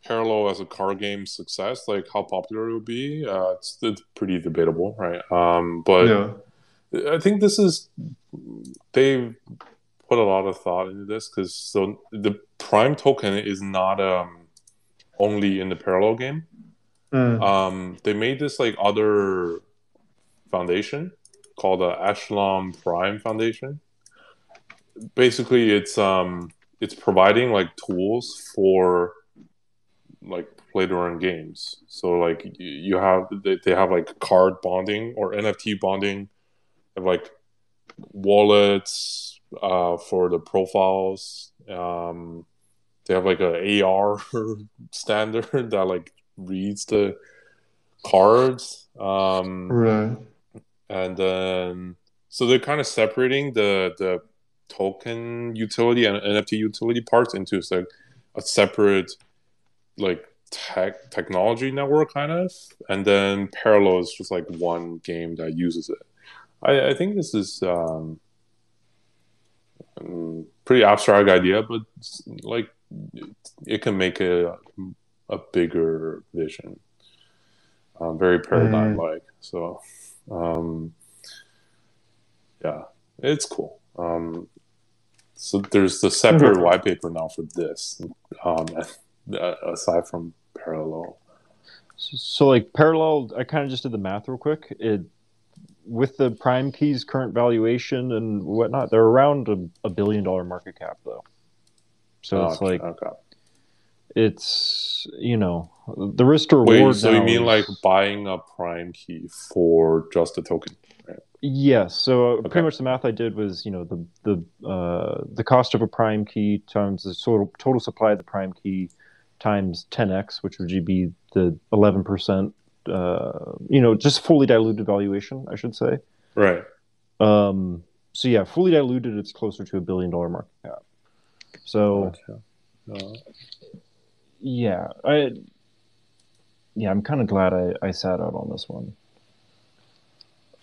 parallel as a card game success, like how popular it would be. Uh, it's it's pretty debatable, right? Um, but yeah. I think this is they put a lot of thought into this because so the prime token is not um only in the parallel game. Mm. Um, they made this like other foundation called the Echelon Prime Foundation. Basically, it's um, it's providing like tools for like play to earn games. So like you have they, they have like card bonding or NFT bonding, have like wallets uh, for the profiles. Um, they have like a AR standard that like reads the cards. Um, right. And then so they're kind of separating the the token utility and NFT utility parts into like a separate like tech technology network kind of, and then Parallel is just like one game that uses it. I, I think this is um, um pretty abstract idea, but like it can make a a bigger vision. Um, very paradigm like. Mm. So, um, yeah, it's cool. Um, so there's the separate mm-hmm. white paper now for this, um, aside from parallel. So, like parallel, I kind of just did the math real quick. It with the prime keys current valuation and whatnot, they're around a, a billion dollar market cap though. So oh, it's like okay. it's you know the risk to reward. Wait, so you mean is, like buying a prime key for just a token? Yes. So okay. pretty much the math I did was you know the the uh, the cost of a prime key times the total total supply of the prime key times 10x, which would be the 11 percent. Uh, you know, just fully diluted valuation, I should say. Right. Um. So yeah, fully diluted, it's closer to a billion dollar market cap. So, uh, yeah, I yeah, I'm kind of glad I, I sat out on this one.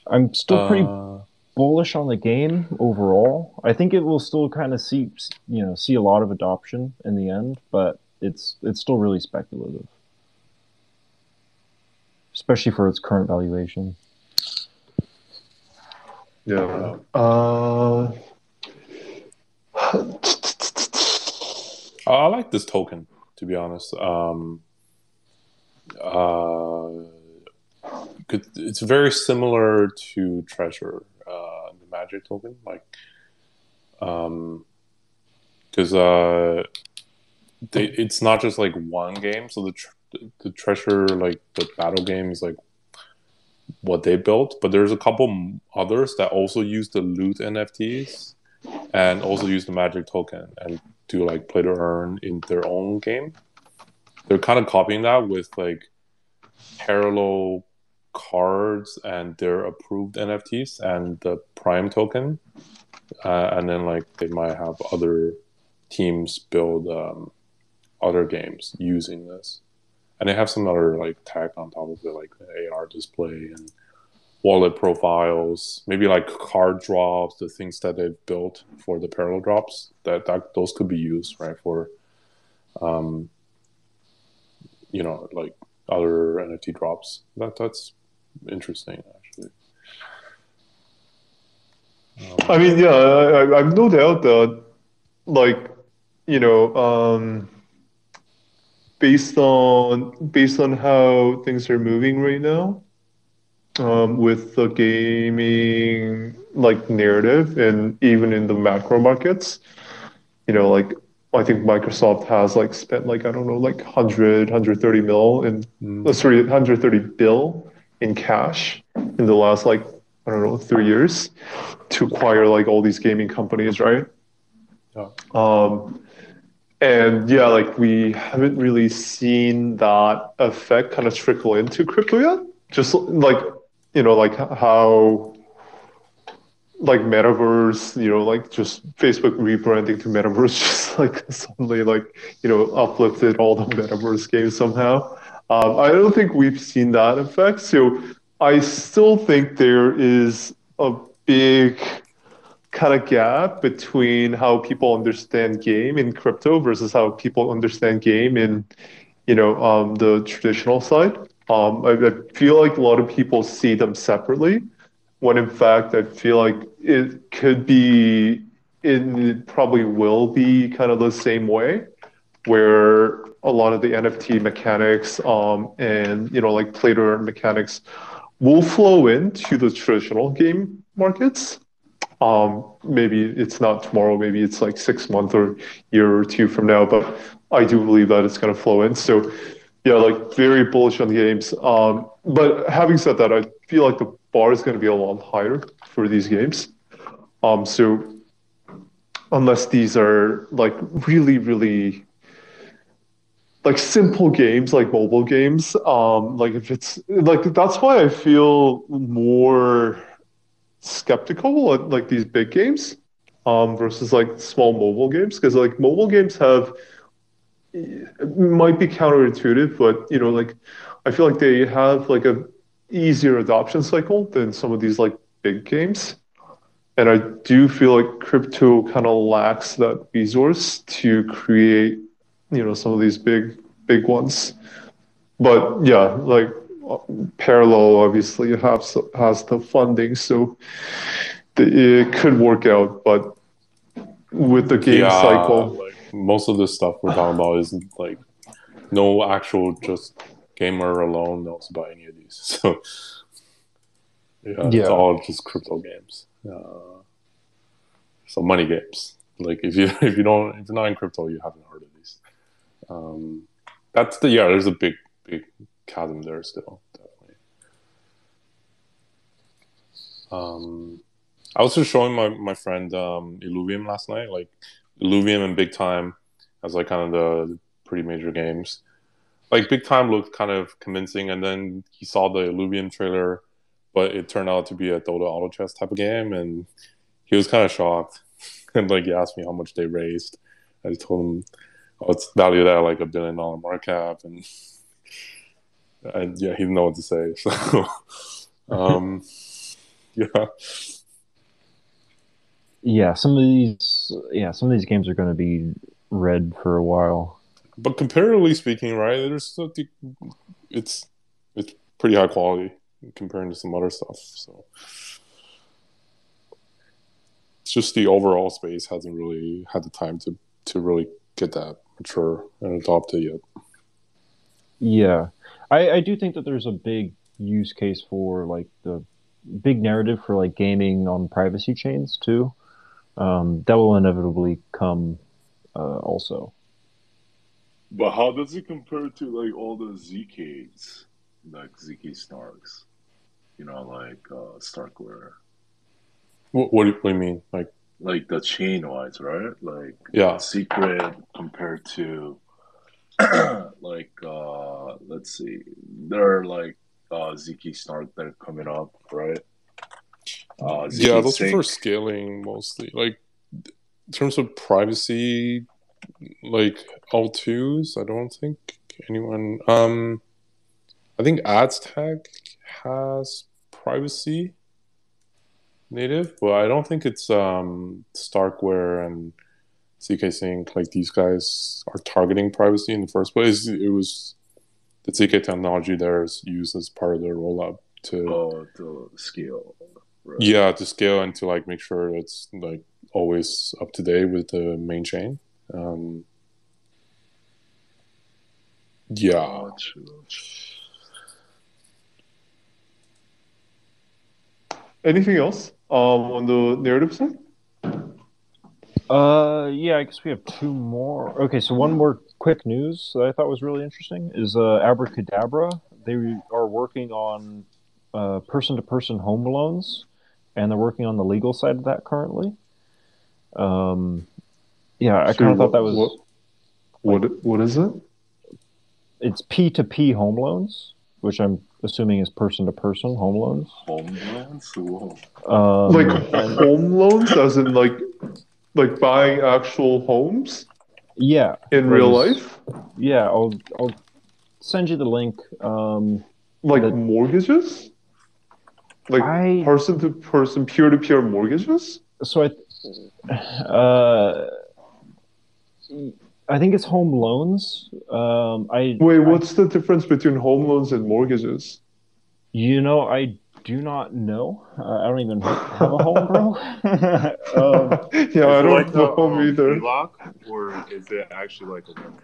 I'm still pretty uh, bullish on the game overall. I think it will still kind of see you know see a lot of adoption in the end, but it's it's still really speculative, especially for its current valuation. Yeah. Uh, I like this token, to be honest. Um, uh, it's very similar to Treasure, uh, the Magic token, like, um, because uh, they, it's not just like one game. So the tr- the Treasure, like the battle game, is like what they built, but there's a couple others that also use the loot NFTs and also use the Magic token and to like play to earn in their own game. They're kind of copying that with like parallel cards and their approved NFTs and the Prime token, uh, and then like they might have other teams build um, other games using this, and they have some other like tech on top of it, like the AR display and wallet profiles, maybe like card drops, the things that they've built for the parallel drops. That that those could be used right for, um, you know, like other NFT drops. That that's interesting actually. I mean, yeah, I, I, I've no doubt that, like, you know, um, based on based on how things are moving right now, um, with the gaming like narrative and even in the macro markets, you know, like I think Microsoft has like spent like I don't know like 100 130 mil in Mm. uh, sorry 130 bill in cash in the last like I don't know three years to acquire like all these gaming companies, right? Yeah. Um, and yeah, like we haven't really seen that effect kind of trickle into crypto yet. Just like you know, like how like metaverse, you know, like just Facebook rebranding to metaverse, just like suddenly like you know uplifted all the metaverse games somehow. Um, I don't think we've seen that effect. So I still think there is a big kind of gap between how people understand game in crypto versus how people understand game in you know um, the traditional side. Um, I, I feel like a lot of people see them separately, when in fact I feel like it could be, it probably will be kind of the same way, where a lot of the NFT mechanics um, and you know like play to earn mechanics will flow into the traditional game markets. Um, maybe it's not tomorrow, maybe it's like six months or year or two from now, but I do believe that it's going to flow in. So, yeah, like very bullish on the games. Um, but having said that, I feel like the bar is going to be a lot higher for these games. Um, so, unless these are like really, really like simple games, like mobile games, um, like if it's like that's why I feel more skeptical at like these big games um, versus like small mobile games because like mobile games have might be counterintuitive, but you know, like I feel like they have like a easier adoption cycle than some of these like big games. And I do feel like crypto kind of lacks that resource to create, you know, some of these big big ones. But yeah, like Parallel obviously has has the funding, so the, it could work out. But with the game Yeah, cycle, like most of the stuff we're talking about is like no actual just gamer alone knows about any of these. So yeah, Yeah. it's all just crypto games. Uh, so money games. Like if you if you don't if you're not in crypto, you haven't heard of these. Um, that's the yeah. There's a big big chasm there still. Definitely. Um, I was just showing my my friend um, Illuvium last night. Like Illuvium and Big Time as like kind of the pretty major games. Like Big Time looked kind of convincing, and then he saw the Illuvium trailer, but it turned out to be a Dota Auto Chess type of game, and he was kind of shocked. and like he asked me how much they raised. I told him, "Oh, it's valued at like a billion dollar market cap," and and yeah, he didn't know what to say. So, um, yeah. Yeah, some of these, yeah, some of these games are going to be red for a while. But comparatively speaking, right, there's it's it's pretty high quality comparing to some other stuff. So it's just the overall space hasn't really had the time to to really get that mature and adopted yet. Yeah, I, I do think that there's a big use case for like the big narrative for like gaming on privacy chains too. Um, that will inevitably come uh, also. But how does it compare to like all the ZKs, like ZK snarks, You know, like uh, Starkware, What, what, do, you, what do you mean? Like like the chain wise, right? Like Yeah. Secret compared to like uh let's see, there are like uh ZK Stark that are coming up, right? Uh, yeah, those are for scaling mostly. Like in terms of privacy, like L twos, I don't think anyone. Um, I think Aztec has privacy native, but I don't think it's um Starkware and zkSync. Like these guys are targeting privacy in the first place. It was the CK technology there is used as part of their rollout to Oh, the scale. Right. Yeah, to scale and to like make sure it's like always up to date with the main chain. Um, yeah, Gotcha. Anything else um, on the narrative side? Uh, yeah, I guess we have two more. Okay, so one more quick news that I thought was really interesting is uh, Abracadabra. They are working on uh, person-to-person home loans, and they're working on the legal side of that currently. Um, yeah, I So kind of thought that what- was What what is it? it's P2P home loans, which I'm assuming is person-to-person home loans. Home loans? Whoa. Um, Like and- home loans, as in like like buying actual homes yeah, in real life, yeah. I'll I'll send you the link. Um, like The- mortgages, like I person to person, peer to peer mortgages. so I, uh, I think it's home loans. Um, I Wait, what's the difference between home loans and mortgages? you know I do not know. Uh, I don't even have a home, bro. um, yeah, I don't like know the, um, either. HELOC, or is it actually like a loan?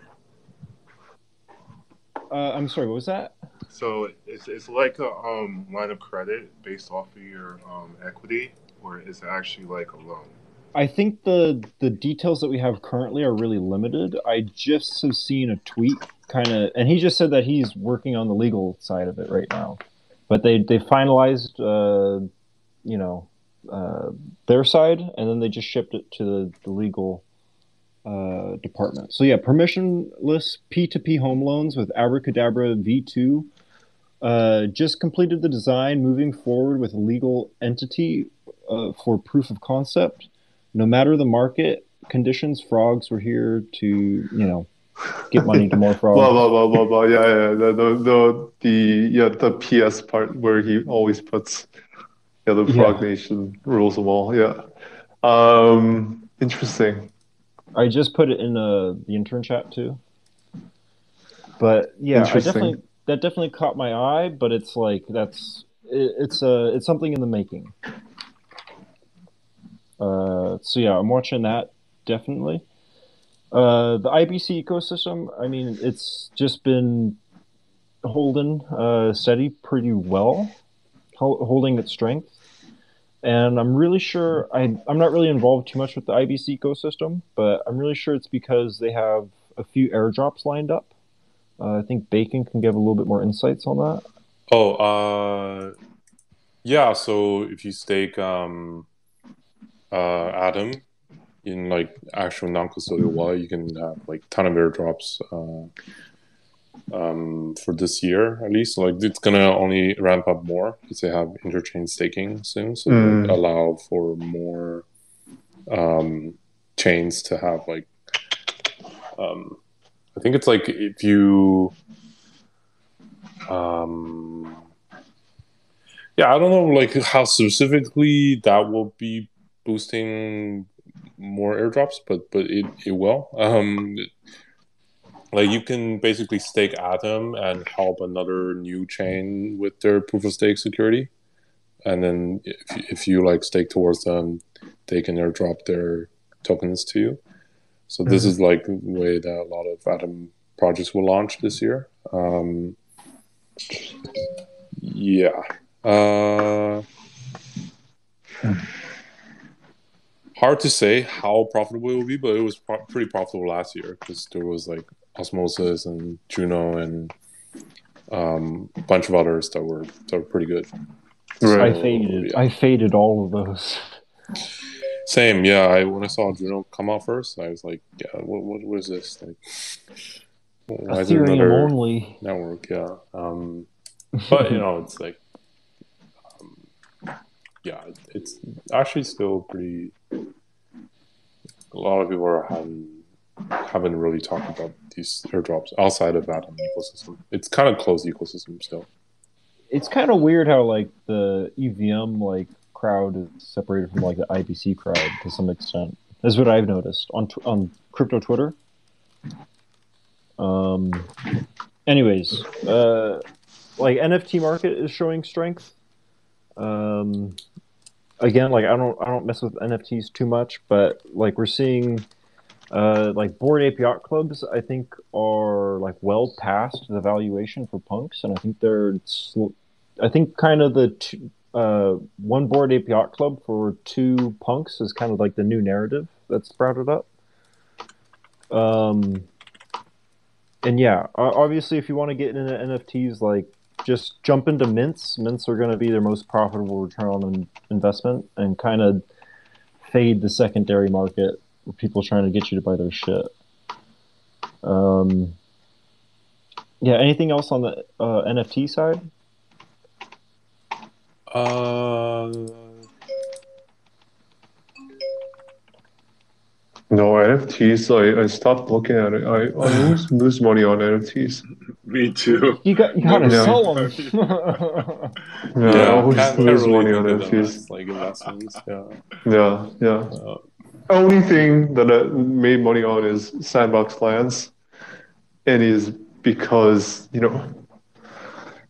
uh, I'm sorry. What was that? So it's, it's like a um, line of credit based off of your um, equity, or is it actually like a loan? I think the the details that we have currently are really limited. I just have seen a tweet kind of, and he just said that he's working on the legal side of it right now. But they they finalized, uh, you know, uh, their side, and then they just shipped it to the, the legal uh, department. So yeah, permissionless P2P home loans with Abracadabra V2 uh, just completed the design, moving forward with legal entity uh, for proof of concept no matter the market conditions, frogs were here to, you know, get money to more frogs. Blah blah blah blah blah. Yeah, yeah. The the the, the yeah the PS part where he always puts yeah the Yeah. Frog Nation rules them all. Yeah. Um. Interesting. I just put it in uh, the intern chat too. But yeah, I definitely that definitely caught my eye. But it's like that's it, it's uh it's something in the making. Uh, so yeah, I'm watching that definitely. Uh, the IBC ecosystem, I mean, it's just been holding uh, steady pretty well, hol- holding its strength. And I'm really sure I, I'm not really involved too much with the IBC ecosystem, but I'm really sure it's because they have a few airdrops lined up. Uh, I think Bacon can give a little bit more insights on that. Oh, uh, yeah. So if you stake um, uh, Atom in like actual non-custodial wallet, you can have like ton of airdrops uh, um, for this year at least. Like it's gonna only ramp up more because they have interchain staking soon, so Mm. allow for more um, chains to have like. Um, I think it's like if you um yeah i don't know like how specifically that will be boosting more airdrops but but it, it will. Um like you can basically stake atom and help another new chain with their proof of stake security. And then if, if you like stake towards them they can airdrop their tokens to you. So this is like the way that a lot of atom projects will launch this year. Um yeah. Uh, hard to say how profitable it will be, but it was pro- pretty profitable last year because there was like Osmosis and Juno and um, a bunch of others that were that were pretty good. Right. I faded. yeah. I faded all of those. Same, yeah. I when I saw Juno come out first, I was like, yeah, what what, what is this? Like, why is it Ethereum another only. network? Yeah. Um, but you know, it's like, um, yeah, it's actually still pretty. A lot of people are haven't haven't really talked about these airdrops outside of Atom ecosystem. It's kind of closed ecosystem still. it's kind of weird how like the EVM like crowd is separated from like the IBC crowd to some extent. That's what I've noticed on tw- on crypto Twitter. Um. Anyways, uh, like NFT market is showing strength. Um, again, like I don't I don't mess with NFTs too much, but like we're seeing uh, like Bored Yacht Clubs, I think are like well past the valuation for punks, and I think they're, sl- I think kind of the uh, one Bored Yacht Club for two punks is kind of like the new narrative that's sprouted up. Um, and yeah, obviously, if you want to get into NFTs, like just jump into mints. Mints are going to be their most profitable return on investment, and kind of fade the secondary market people trying to get you to buy their shit. Um, yeah. Anything else on the uh, NFT side? Uh, no NFTs. I, I stopped looking at it. I, I always lose money on NFTs. Me too. You got you gotta Yeah. sell them. Yeah, I always can't- lose can't money on think NFTs. like investments. Yeah. Yeah, yeah. Uh, Only thing that I made money on is Sandbox Lands, and is because you know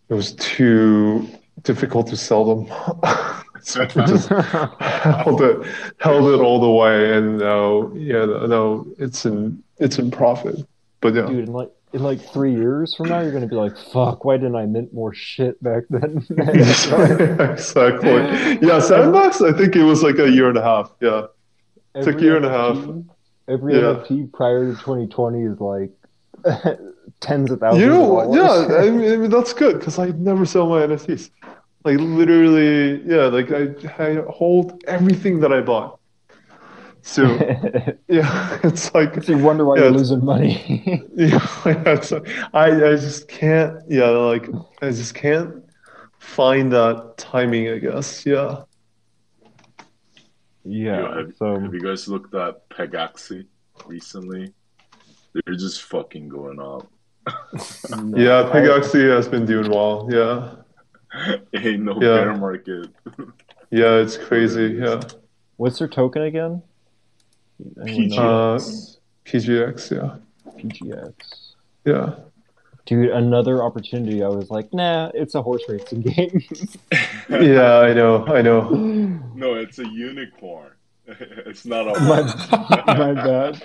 it was too difficult to sell them. just held it, held it all the way, and now yeah, now it's in it's in profit. But yeah, Dude, in like in like three years from now, you're gonna be like, "Fuck! Why didn't I mint more shit back then?" exactly. Yeah, Sandbox. I think it was like a year and a half. Yeah. Took a year and a half. Every Yeah. NFT prior to 2020 is like tens of thousands. You know of? Yeah, I mean, I mean, that's good because I never sell my NFTs. Like literally, yeah, like I, I hold everything that I bought. So yeah, it's like you wonder why Yeah, you're losing money. yeah, it's, I I just can't. Yeah, like I just can't find that timing. I guess. Yeah. yeah. Yo, have, so have you guys looked at Pegaxy recently? They're just fucking going up. Yeah, Pegaxy has been doing well. Yeah. Ain't no Yeah. bear market. Yeah, it's crazy. Yeah. what's their token again? Anyone know? Uh, PGX. PGX. Yeah. PGX. Yeah. Dude, another opportunity. I was like, nah, it's a horse racing game. Yeah, I know. I know. no, it's a unicorn. it's not a my, my bad.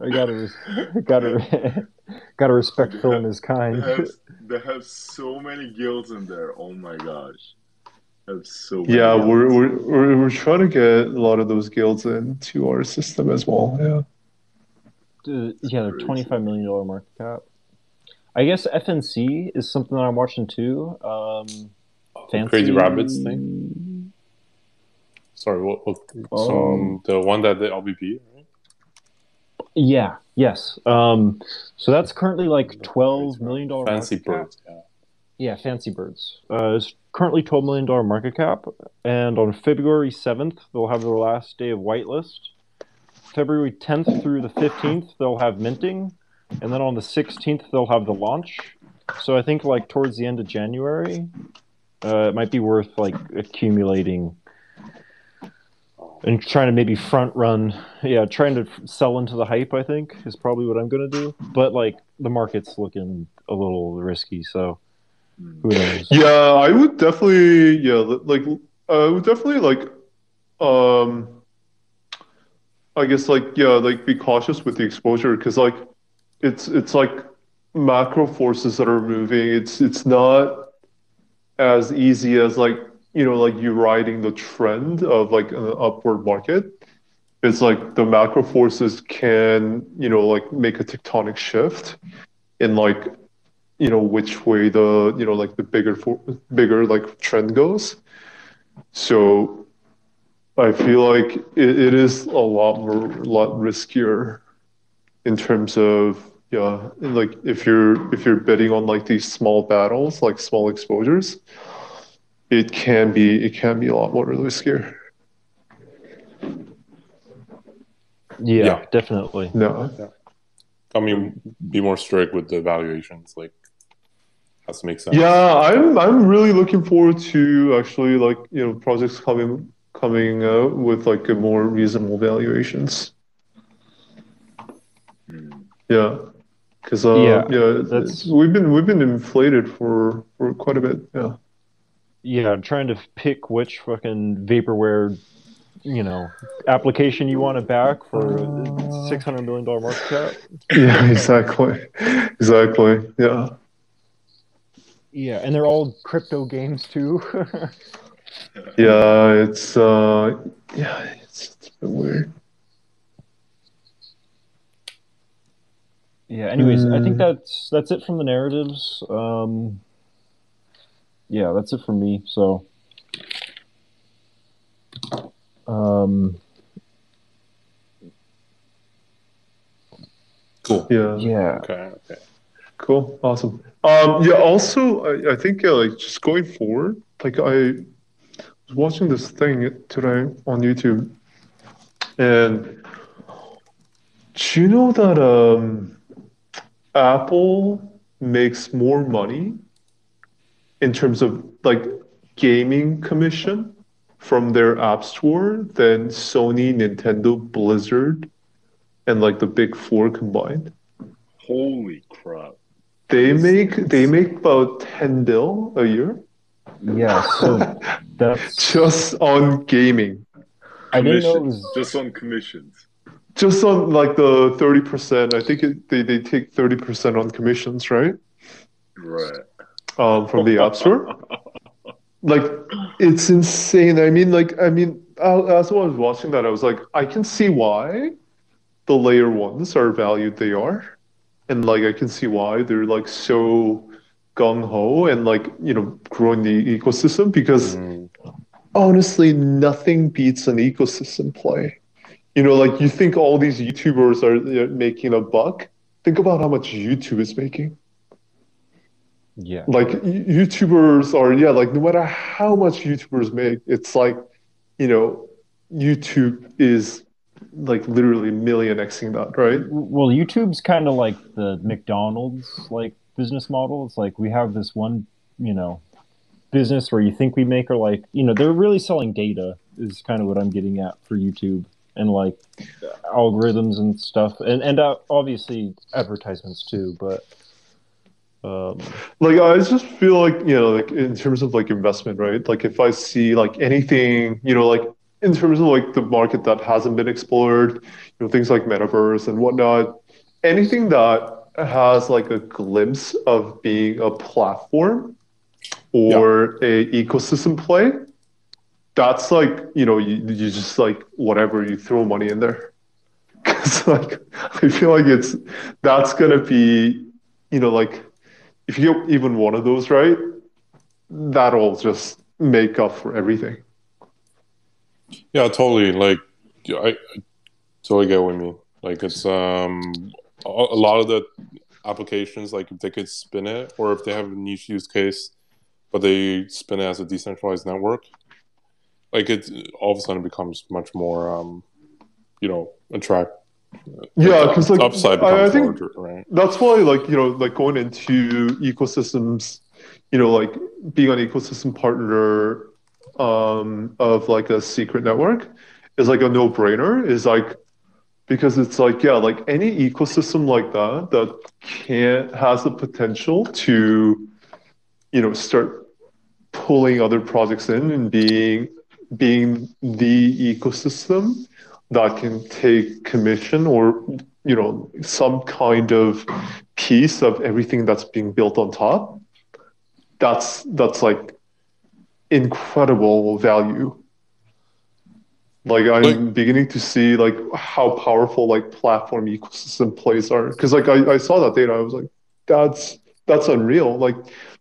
I gotta, gotta, gotta respect Phil and his They kind. have, they have so many guilds in there. Oh my gosh. They have so Yeah, we're, we're we're we're trying to get a lot of those guilds into our system as well. Yeah. Dude, yeah, they're twenty-five million dollar market cap. I guess FNC is something that I'm watching too. Um, fancy Crazy Rabbits thing. Sorry, what? what Oh. so, um, the one that did LBP, right? Yeah. Yes. Um, so that's currently like twelve million dollar Fancy market cap. birds. Yeah. Yeah, Fancy Birds. Uh, it's currently twelve million dollar market cap, and on February seventh they'll have their last day of whitelist. February tenth through the fifteenth they'll have minting, and then on the sixteenth they'll have the launch. So I think like towards the end of January, uh, it might be worth like accumulating and trying to maybe front run. Yeah, trying to sell into the hype. I think is probably what I'm gonna do. But like the market's looking a little risky, so who knows? Yeah, I would definitely. Yeah, like I would definitely like. Um. I guess like yeah, like be cautious with the exposure because like, it's it's like macro forces that are moving. It's it's not as easy as like you know like you riding the trend of like an upward market. It's like the macro forces can you know like make a tectonic shift in like you know which way the you know like the bigger for bigger like trend goes so i feel like it, it is a lot more a lot riskier in terms of yeah like if you're if you're betting on like these small battles like small exposures it can be it can be a lot more riskier Yeah, Yeah. definitely. no I mean, be more strict with the valuations. Like, has to make sense. Yeah, I'm I'm really looking forward to actually like you know projects coming coming out with like a more reasonable valuations. Hmm. Yeah, because uh, Yeah, yeah, that's- we've been we've been inflated for for quite a bit. Yeah, yeah, trying to pick which fucking vaporware, you know, application you want to back for Uh, six hundred million dollar market cap. Yeah, exactly, exactly. Yeah, Yeah, and they're all crypto games too. yeah. It's uh, yeah, it's, it's a bit weird. yeah. Anyways, I think Hmm. that's that's it from the narratives. Um, yeah, that's it for me. So, um, Cool. Yeah. yeah, Okay. Okay. Cool. Awesome. Um, yeah. Also, I, I think yeah, like just going forward, like I was watching this thing today on YouTube, and do you know that um, Apple makes more money in terms of like gaming commission from their App Store than Sony, Nintendo, Blizzard, and like the big four combined? Holy crap! They make they make about 10 bill a year yeah. So that's just on gaming. I didn't know it was. just on commissions. Just on like the 30%. I think it, they, they take 30% on commissions, right? Right. Um, from the App Store. Like it's insane. I mean, like I mean, as I was watching that, I was like, I can see why the layer ones are valued they are, and like I can see why they're like so gung ho and like you know growing the ecosystem because Mm. honestly, nothing beats an ecosystem play. You know, like you think all these YouTubers are making a buck. Think about how much YouTube is making. Yeah. Like YouTubers are, yeah, like no matter how much YouTubers make, it's like, you know, YouTube is like literally million xing that, right? Well, YouTube's kind of like the McDonald's like business model. It's like we have this one, you know, business where you think we make are like, you know, they're really selling data is kind of what I'm getting at for YouTube and like algorithms and stuff, and and uh, obviously advertisements too. But um, Like I just feel like, you know, like in terms of like investment, right? Like if I see like anything, you know, like in terms of like the market that hasn't been explored, you know, things like metaverse and whatnot, anything that has like a glimpse of being a platform or a ecosystem play, that's like, you know, you, you just like whatever, you throw money in there. Cause like I feel like it's that's gonna be, you know, like if you get even one of those right, that'll just make up for everything. Yeah, totally. Like, I, I totally get what you mean. Like, it's um a, a lot of the applications, like if they could spin it, or if they have a niche use case, but they spin it as a decentralized network, like it all of a sudden becomes much more, um, you know, attract. Yeah, because like, upside I- I think- larger, right? That's why, like, you know, like going into ecosystems, you know, like being an ecosystem partner um, of like a secret network is like a no-brainer. Is like because it's like yeah, like any ecosystem like that that can't has the potential to, you know, start pulling other projects in and being being the ecosystem that can take commission or you know some kind of piece of everything that's being built on top that's that's like incredible value. Like i'm beginning to see like how powerful like platform ecosystem plays are. Because like I, I saw that data i was like that's that's unreal. Like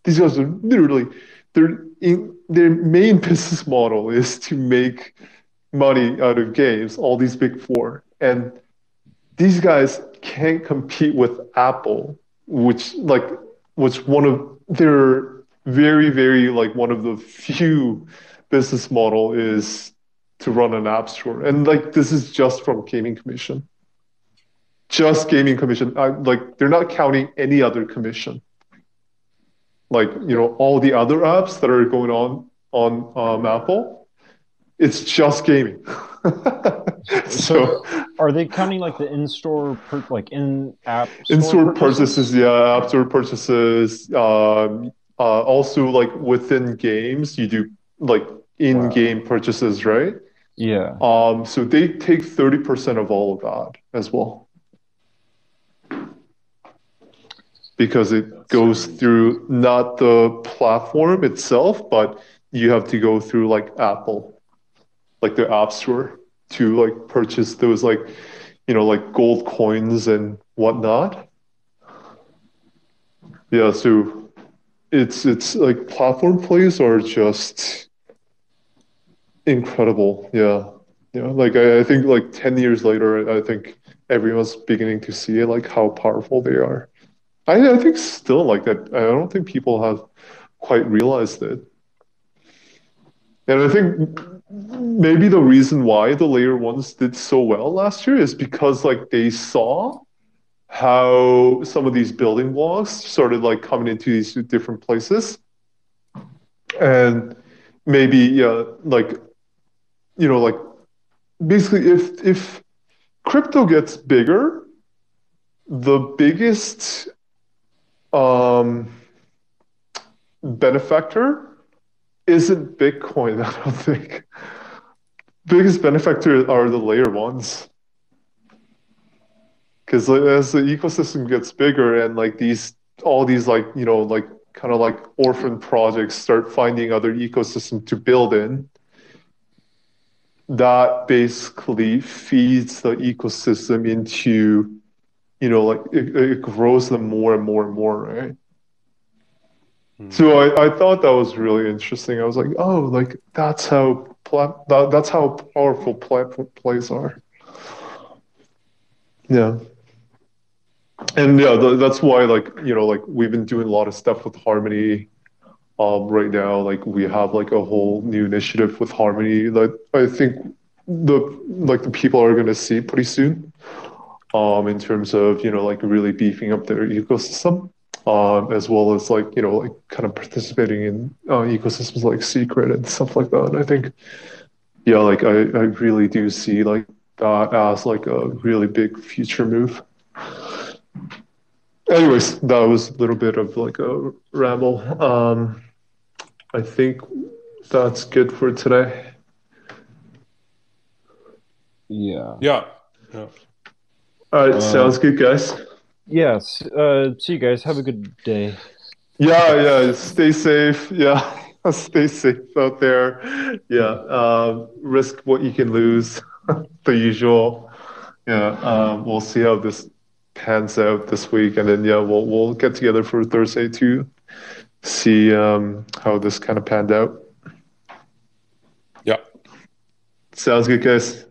these guys are literally their in, their main business model is to make money out of games all these big four and these guys can't compete with Apple, which like which one of their very very like one of the few business model is to run an app store, and like this is just from gaming commission, just gaming commission. I, like they're not counting any other commission. Like you know all the other apps that are going on on um, Apple, it's just gaming. so are they counting like the in-store, per, like in-app in-store purchases? purchases, yeah, app store purchases, um, uh, also like within games, you do like in-game purchases, right? Yeah. Um, so they take 30% of all of that as well. Because it That's goes crazy. through not the platform itself, but you have to go through like Apple, like the App Store to like purchase those like, you know, like gold coins and whatnot. Yeah, so it's it's like platform plays are just incredible. Yeah. Yeah. Like I, I think like 10 years later, I think everyone's beginning to see like how powerful they are. I, I think still like that. I don't think people have quite realized it. And I think maybe the reason why the layer ones did so well last year is because like they saw how some of these building blocks started like coming into these different places. And maybe yeah, like you know, like basically if if crypto gets bigger, the biggest um benefactor isn't Bitcoin, I don't think. Biggest benefactor are the layer ones. Because as the ecosystem gets bigger and like these all these like you know like kind of like orphan projects start finding other ecosystem to build in, that basically feeds the ecosystem into you know like it, it grows them more and more and more, right? So I, I thought that was really interesting. I was like, oh, like that's how plat- that, that's how powerful platform plays are. Yeah. And yeah, th- that's why like you know like we've been doing a lot of stuff with Harmony. Um, right now, like we have like a whole new initiative with Harmony that I think the like the people are going to see pretty soon. Um, in terms of you know like really beefing up their ecosystem um, as well as like you know like kind of participating in uh, ecosystems like Secret and stuff like that. I think, yeah, like I, I really do see like that as like a really big future move. Anyways, that was a little bit of like a ramble. Um, I think that's good for today. Yeah. Yeah. Yeah. All right, Uh, sounds good, guys. Yes. Uh, see you guys. Have a good day. Yeah, yeah. Stay safe. Yeah, stay safe out there. Yeah, um, risk what you can lose. the usual. Yeah, um, we'll see how this pans out this week, and then yeah, we'll we'll get together for Thursday to see um, how this kind of panned out. Yeah. Sounds good, guys.